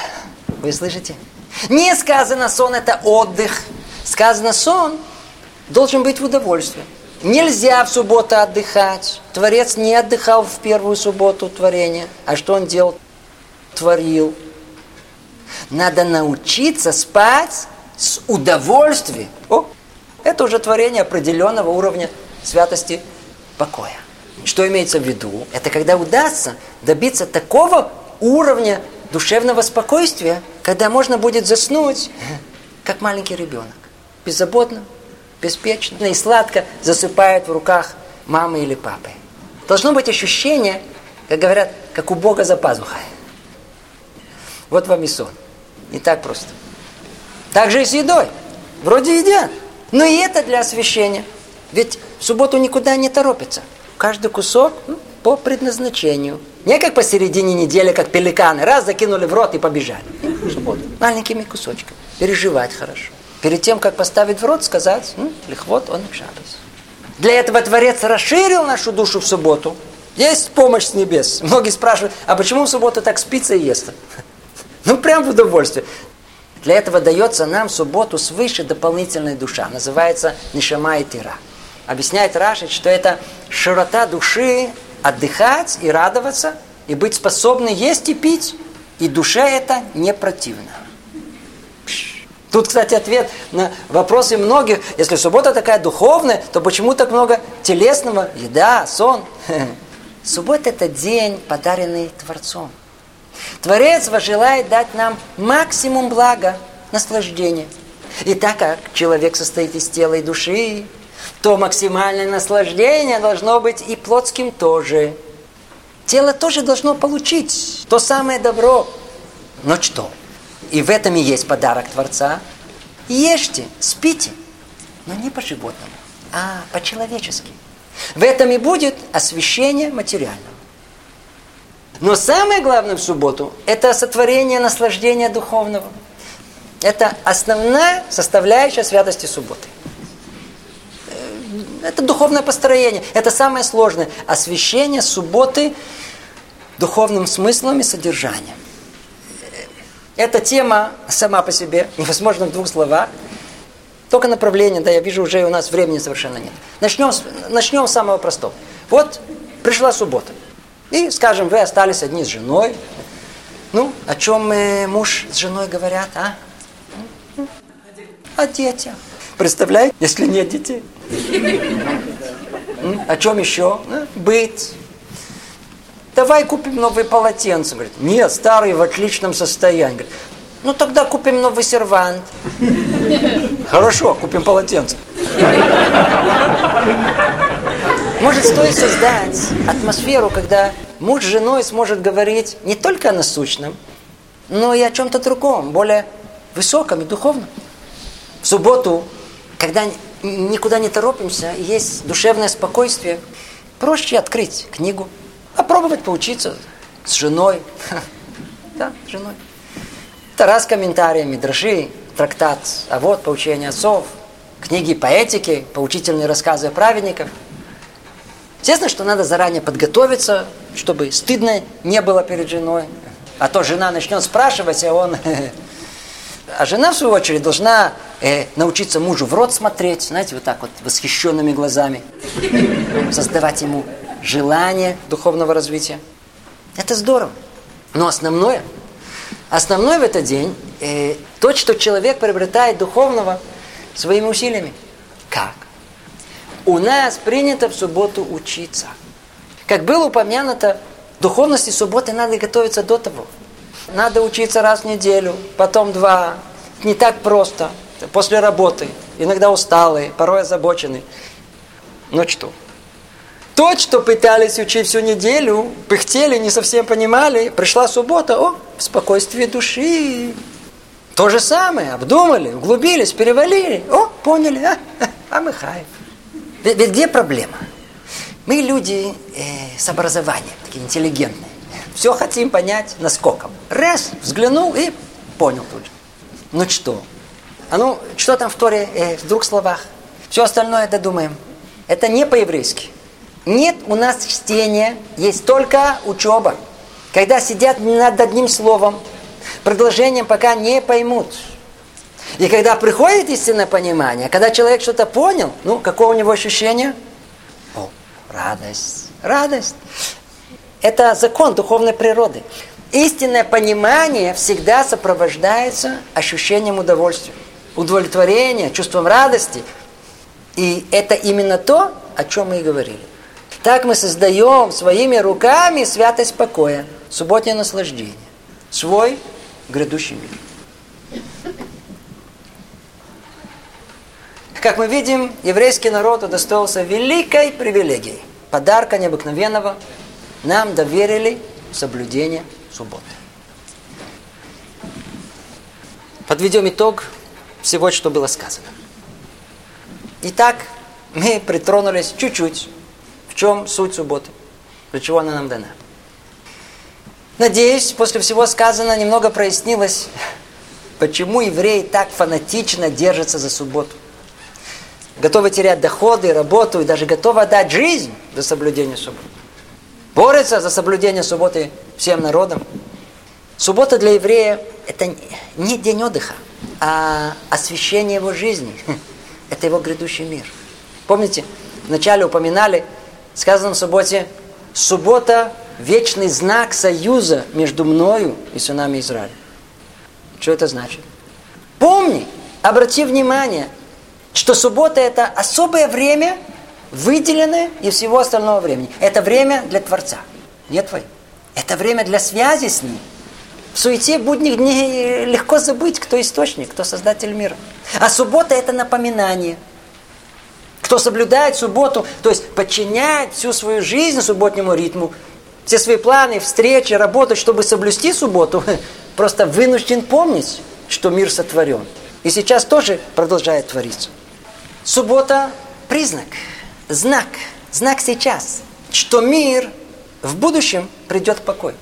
Вы слышите? Не сказано сон это отдых. Сказано сон должен быть в удовольствии. Нельзя в субботу отдыхать. Творец не отдыхал в первую субботу творения. А что он делал? Творил. Надо научиться спать с удовольствием. О, это уже творение определенного уровня святости покоя. Что имеется в виду? Это когда удастся добиться такого уровня душевного спокойствия, когда можно будет заснуть, как маленький ребенок. Беззаботно, беспечно и сладко засыпает в руках мамы или папы. Должно быть ощущение, как говорят, как у Бога за пазухой. Вот вам и сон. Не так просто. Так же и с едой. Вроде едят. Но и это для освящения. Ведь в субботу никуда не торопится. Каждый кусок ну, по предназначению. Не как посередине недели, как пеликаны. Раз закинули в рот и побежали. В субботу. Маленькими кусочками. Переживать хорошо. Перед тем, как поставить в рот, сказать, лихвот он шабас. Для этого Творец расширил нашу душу в субботу. Есть помощь с небес. Многие спрашивают, а почему в субботу так спится и ест? Ну, прям в удовольствие. Для этого дается нам в субботу свыше дополнительная душа. Называется Нишама и Тира. Объясняет Рашид, что это широта души отдыхать и радоваться, и быть способны есть и пить, и душе это не противно. Тут, кстати, ответ на вопросы многих. Если суббота такая духовная, то почему так много телесного? Еда, сон. Суббота – это день, подаренный Творцом. Творец желает дать нам максимум блага, наслаждения. И так как человек состоит из тела и души, то максимальное наслаждение должно быть и плотским тоже. Тело тоже должно получить то самое добро. Но что? И в этом и есть подарок Творца. Ешьте, спите, но не по-животному, а по-человечески. В этом и будет освящение материального. Но самое главное в субботу – это сотворение наслаждения духовного. Это основная составляющая святости субботы. Э, это духовное построение. Это самое сложное. Освящение субботы духовным смыслом и содержанием. Эта тема сама по себе невозможно в двух словах. Только направление, да, я вижу, уже у нас времени совершенно нет. Начнем, начнем с самого простого. Вот пришла суббота. И, скажем, вы остались одни с женой. Ну, о чем муж с женой говорят, а? О детях. Представляете, если нет детей? О чем еще? Быт, давай купим новые полотенца. Говорит, нет, старые в отличном состоянии. Говорит, ну тогда купим новый сервант. Хорошо, купим полотенце. Может, стоит создать атмосферу, когда муж с женой сможет говорить не только о насущном, но и о чем-то другом, более высоком и духовном. В субботу, когда никуда не торопимся, есть душевное спокойствие, проще открыть книгу, Попробовать поучиться с женой. Да, с женой. Тара с комментариями, дрожи, трактат, а вот поучение отцов, книги по этике, поучительные рассказы о праведниках. Естественно, что надо заранее подготовиться, чтобы стыдно не было перед женой. А то жена начнет спрашивать, а он... А жена, в свою очередь, должна э, научиться мужу в рот смотреть, знаете, вот так вот, восхищенными глазами. Создавать ему желание духовного развития. Это здорово. Но основное, основное в этот день э, то, что человек приобретает духовного своими усилиями. Как? У нас принято в субботу учиться. Как было упомянуто, духовности субботы надо готовиться до того. Надо учиться раз в неделю, потом два. Не так просто. После работы. Иногда усталые, порой озабоченные. Но что? То, что пытались учить всю неделю, пыхтели, не совсем понимали, пришла суббота, о, в спокойствии души. То же самое, обдумали, углубились, перевалили, о, поняли, а, а мы хайф. Ведь, ведь где проблема? Мы люди э, с образованием, такие интеллигентные. Все хотим понять наскоком. Раз, взглянул и понял тут же. Ну что? А ну, что там в Торе э, в двух словах? Все остальное додумаем. Это не по-еврейски. Нет у нас чтения, есть только учеба. Когда сидят над одним словом, предложением пока не поймут. И когда приходит истинное понимание, когда человек что-то понял, ну, какое у него ощущение? О, радость, радость. Это закон духовной природы. Истинное понимание всегда сопровождается ощущением удовольствия, удовлетворения, чувством радости. И это именно то, о чем мы и говорили. Так мы создаем своими руками святость покоя, субботнее наслаждение, свой грядущий мир. Как мы видим, еврейский народ удостоился великой привилегии, подарка необыкновенного. Нам доверили соблюдение субботы. Подведем итог всего, что было сказано. Итак, мы притронулись чуть-чуть, чем суть субботы, для чего она нам дана. Надеюсь, после всего сказанного немного прояснилось, почему евреи так фанатично держатся за субботу. Готовы терять доходы, работу и даже готовы отдать жизнь за соблюдение субботы. Борются за соблюдение субботы всем народом. Суббота для еврея – это не день отдыха, а освящение его жизни. Это его грядущий мир. Помните, вначале упоминали, сказано в субботе, суббота – вечный знак союза между мною и сынами Израиля. Что это значит? Помни, обрати внимание, что суббота – это особое время, выделенное из всего остального времени. Это время для Творца, не твое. Это время для связи с Ним. В суете будних дней легко забыть, кто источник, кто создатель мира. А суббота – это напоминание. Кто соблюдает субботу, то есть подчиняет всю свою жизнь субботнему ритму, все свои планы, встречи, работы, чтобы соблюсти субботу, просто вынужден помнить, что мир сотворен. И сейчас тоже продолжает твориться. Суббота – признак, знак, знак сейчас, что мир в будущем придет покой.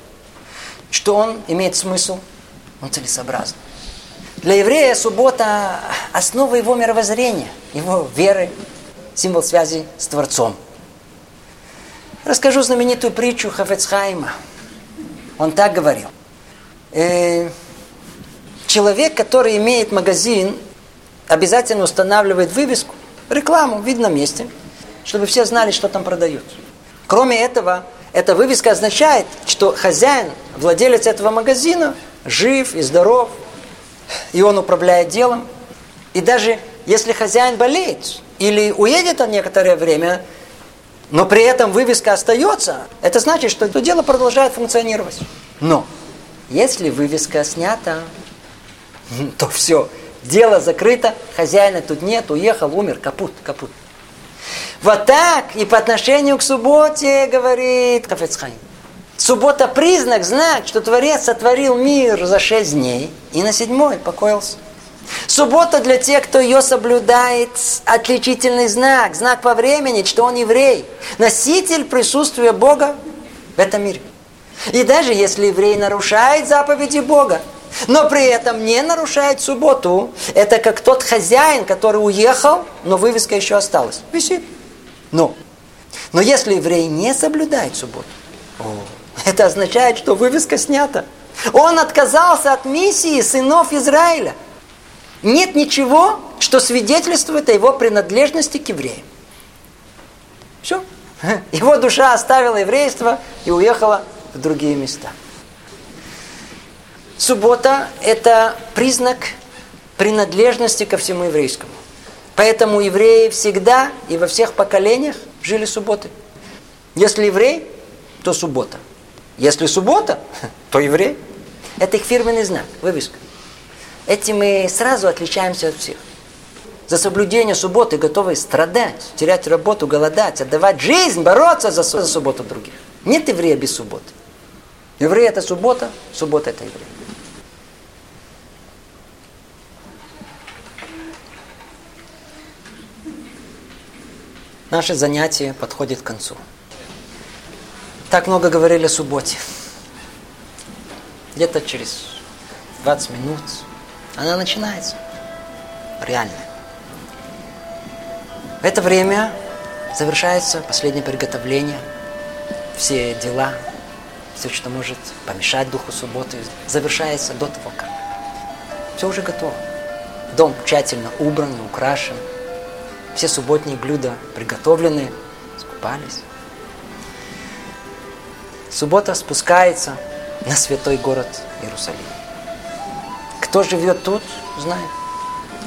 Что он имеет смысл, он целесообразен. Для еврея суббота – основа его мировоззрения, его веры, символ связи с Творцом. Расскажу знаменитую притчу Хафецхайма. Он так говорил. Э, человек, который имеет магазин, обязательно устанавливает вывеску, рекламу в видном месте, чтобы все знали, что там продают. Кроме этого, эта вывеска означает, что хозяин, владелец этого магазина, жив и здоров, и он управляет делом. И даже если хозяин болеет или уедет на некоторое время, но при этом вывеска остается, это значит, что это дело продолжает функционировать. Но если вывеска снята, то все, дело закрыто, хозяина тут нет, уехал, умер, капут, капут. Вот так и по отношению к субботе, говорит Хафецхайм. Суббота признак, знак, что Творец сотворил мир за шесть дней и на седьмой покоился. Суббота для тех, кто ее соблюдает, отличительный знак, знак по времени, что он еврей, носитель присутствия Бога в этом мире. И даже если еврей нарушает заповеди Бога, но при этом не нарушает субботу, это как тот хозяин, который уехал, но вывеска еще осталась. Висит. Но, но если еврей не соблюдает субботу, о, это означает, что вывеска снята. Он отказался от миссии сынов Израиля. Нет ничего, что свидетельствует о его принадлежности к евреям. Все. Его душа оставила еврейство и уехала в другие места. Суббота – это признак принадлежности ко всему еврейскому. Поэтому евреи всегда и во всех поколениях жили субботы. Если еврей, то суббота. Если суббота, то еврей. Это их фирменный знак, вывеска. Этим мы сразу отличаемся от всех. За соблюдение субботы готовы страдать, терять работу, голодать, отдавать жизнь, бороться за, за субботу других. Нет еврея без субботы. Еврей это суббота, суббота это еврей. Наше занятие подходит к концу. Так много говорили о субботе. Где-то через 20 минут она начинается. Реально. В это время завершается последнее приготовление. Все дела, все, что может помешать духу субботы, завершается до того, как все уже готово. Дом тщательно убран, украшен. Все субботние блюда приготовлены, скупались. Суббота спускается на святой город Иерусалим. Кто живет тут, знает.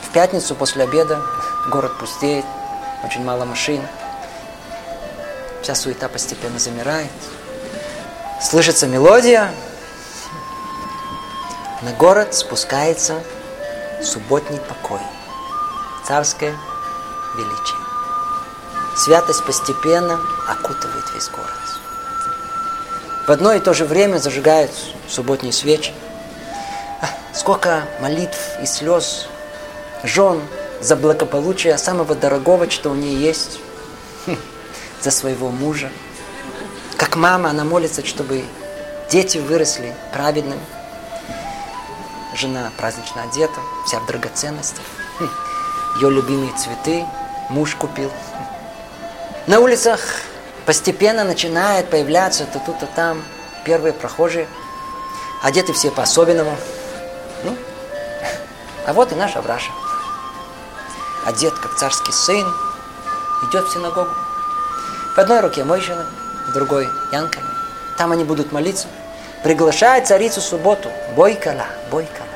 В пятницу после обеда город пустеет, очень мало машин. Вся суета постепенно замирает. Слышится мелодия. На город спускается субботний покой. Царское величие. Святость постепенно окутывает весь город. В одно и то же время зажигают субботние свечи. Сколько молитв и слез жен за благополучие самого дорогого, что у нее есть, за своего мужа. Как мама, она молится, чтобы дети выросли праведными. Жена празднично одета, вся в драгоценностях. Ее любимые цветы муж купил. На улицах постепенно начинает появляться то тут, то там первые прохожие, одеты все по-особенному. А вот и наш Авраша. Одет, как царский сын, идет в синагогу. В одной руке мой жена, в другой Янка. Там они будут молиться. Приглашает царицу субботу. Бойкала, бойкала.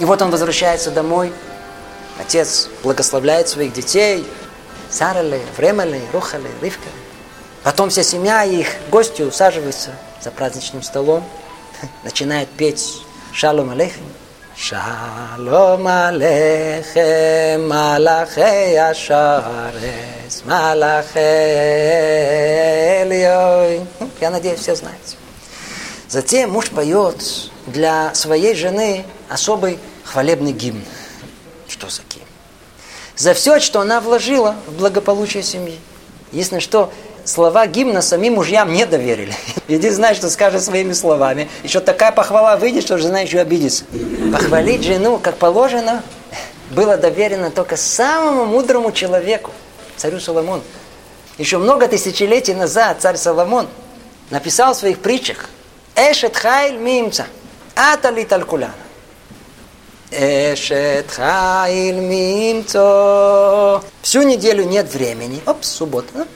И вот он возвращается домой. Отец благословляет своих детей. Сарали, Времали, Рухали, Ривкали. Потом вся семья и их гости усаживаются за праздничным столом, начинают петь «Шалом алейхим». Шалом алейхим, малахей ашарес, малахей эльой. Я надеюсь, все знаете. Затем муж поет для своей жены особый хвалебный гимн. Что за гимн? За все, что она вложила в благополучие семьи. Единственное, что слова гимна самим мужьям не доверили. Иди знай, что скажет своими словами. Еще такая похвала выйдет, что жена еще обидится. Похвалить жену, как положено, было доверено только самому мудрому человеку, царю Соломону. Еще много тысячелетий назад царь Соломон написал в своих притчах «Эшет хайль мимца, атали талькуляна». Эшет хайль мимцо. Всю неделю нет времени. Оп, суббота.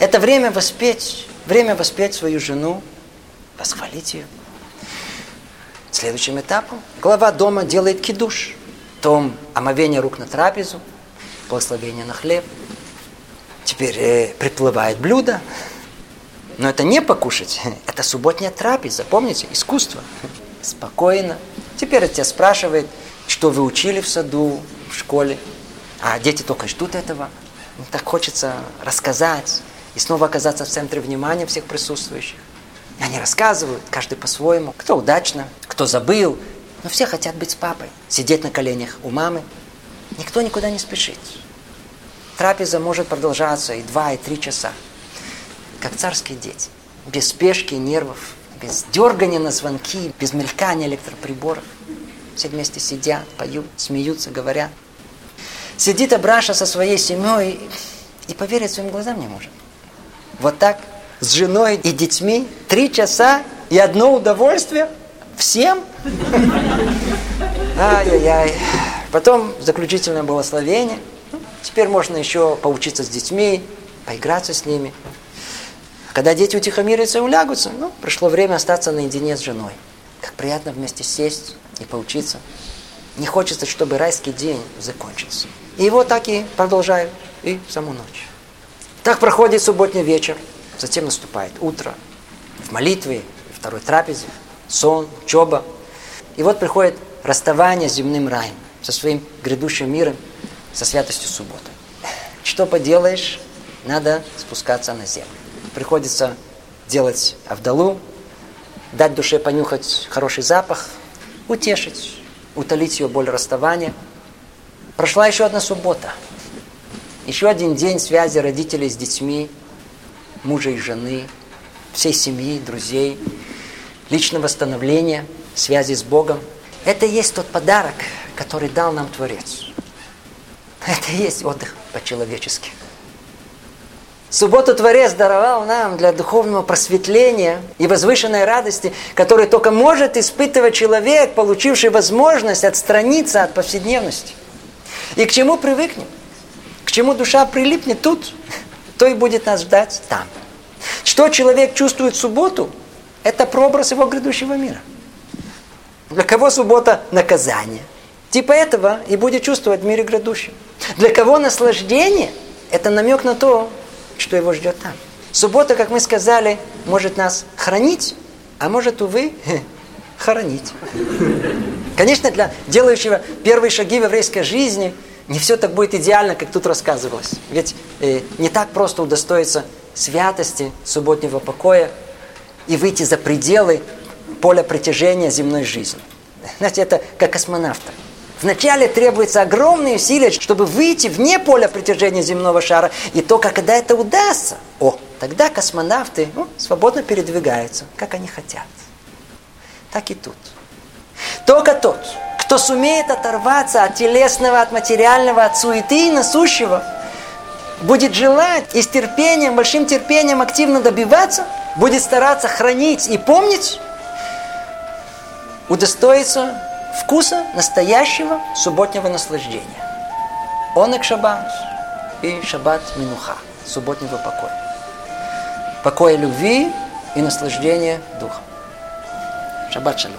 Это время воспеть, время воспеть свою жену, восхвалить ее. Следующим этапом глава дома делает кидуш. Том омовение рук на трапезу, благословение на хлеб. Теперь э, приплывает блюдо. Но это не покушать, это субботняя трапеза, помните, искусство. Спокойно. Теперь отец спрашивает, что вы учили в саду, в школе. А дети только ждут этого. Так хочется рассказать, и снова оказаться в центре внимания всех присутствующих. Они рассказывают, каждый по-своему, кто удачно, кто забыл, но все хотят быть с папой, сидеть на коленях у мамы. Никто никуда не спешит. Трапеза может продолжаться и два, и три часа, как царские дети, без спешки и нервов, без дергания на звонки, без мелькания электроприборов. Все вместе сидят, поют, смеются, говорят. Сидит Абраша со своей семьей и поверить своим глазам не может. Вот так, с женой и детьми, три часа и одно удовольствие всем. Ай-яй-яй. Потом заключительное благословение. Теперь можно еще поучиться с детьми, поиграться с ними. Когда дети утихомирятся и улягутся, ну, пришло время остаться наедине с женой. Как приятно вместе сесть и поучиться. Не хочется, чтобы райский день закончился. И его так и продолжают и саму ночь. Так проходит субботний вечер, затем наступает утро, в молитве, второй трапезе, сон, учеба. И вот приходит расставание с земным раем, со своим грядущим миром, со святостью субботы. Что поделаешь, надо спускаться на землю. Приходится делать авдалу, дать душе понюхать хороший запах, утешить, утолить ее боль расставания. Прошла еще одна суббота – еще один день связи родителей с детьми, мужа и жены. всей семьи, друзей, личного восстановления, связи с Богом. Это и есть тот подарок, который дал нам Творец. Это и есть отдых по-человечески. Субботу Творец даровал нам для духовного просветления и возвышенной радости, которую только может испытывать человек, получивший возможность отстраниться от повседневности. И к чему привыкнем? К чему душа прилипнет тут, то и будет нас ждать там. Что человек чувствует в субботу, это прообраз его грядущего мира. Для кого суббота – наказание. Типа этого и будет чувствовать в мире грядущем. Для кого наслаждение – это намек на то, что его ждет там. Суббота, как мы сказали, может нас хранить, а может, увы, хоронить. Конечно, для делающего первые шаги в еврейской жизни не все так будет идеально, как тут рассказывалось. Ведь э, не так просто удостоиться святости, субботнего покоя и выйти за пределы поля притяжения земной жизни. Знаете, это как космонавта. Вначале требуется огромные усилия, чтобы выйти вне поля притяжения земного шара. И только когда это удастся, о, тогда космонавты ну, свободно передвигаются, как они хотят. Так и тут. Только тот, кто сумеет оторваться от телесного, от материального, от суеты и насущего, будет желать и с терпением, большим терпением активно добиваться, будет стараться хранить и помнить, удостоится вкуса настоящего субботнего наслаждения. Онек шаббат и шаббат минуха, субботнего покоя. Покоя любви и наслаждения духом. Шаббат шалом.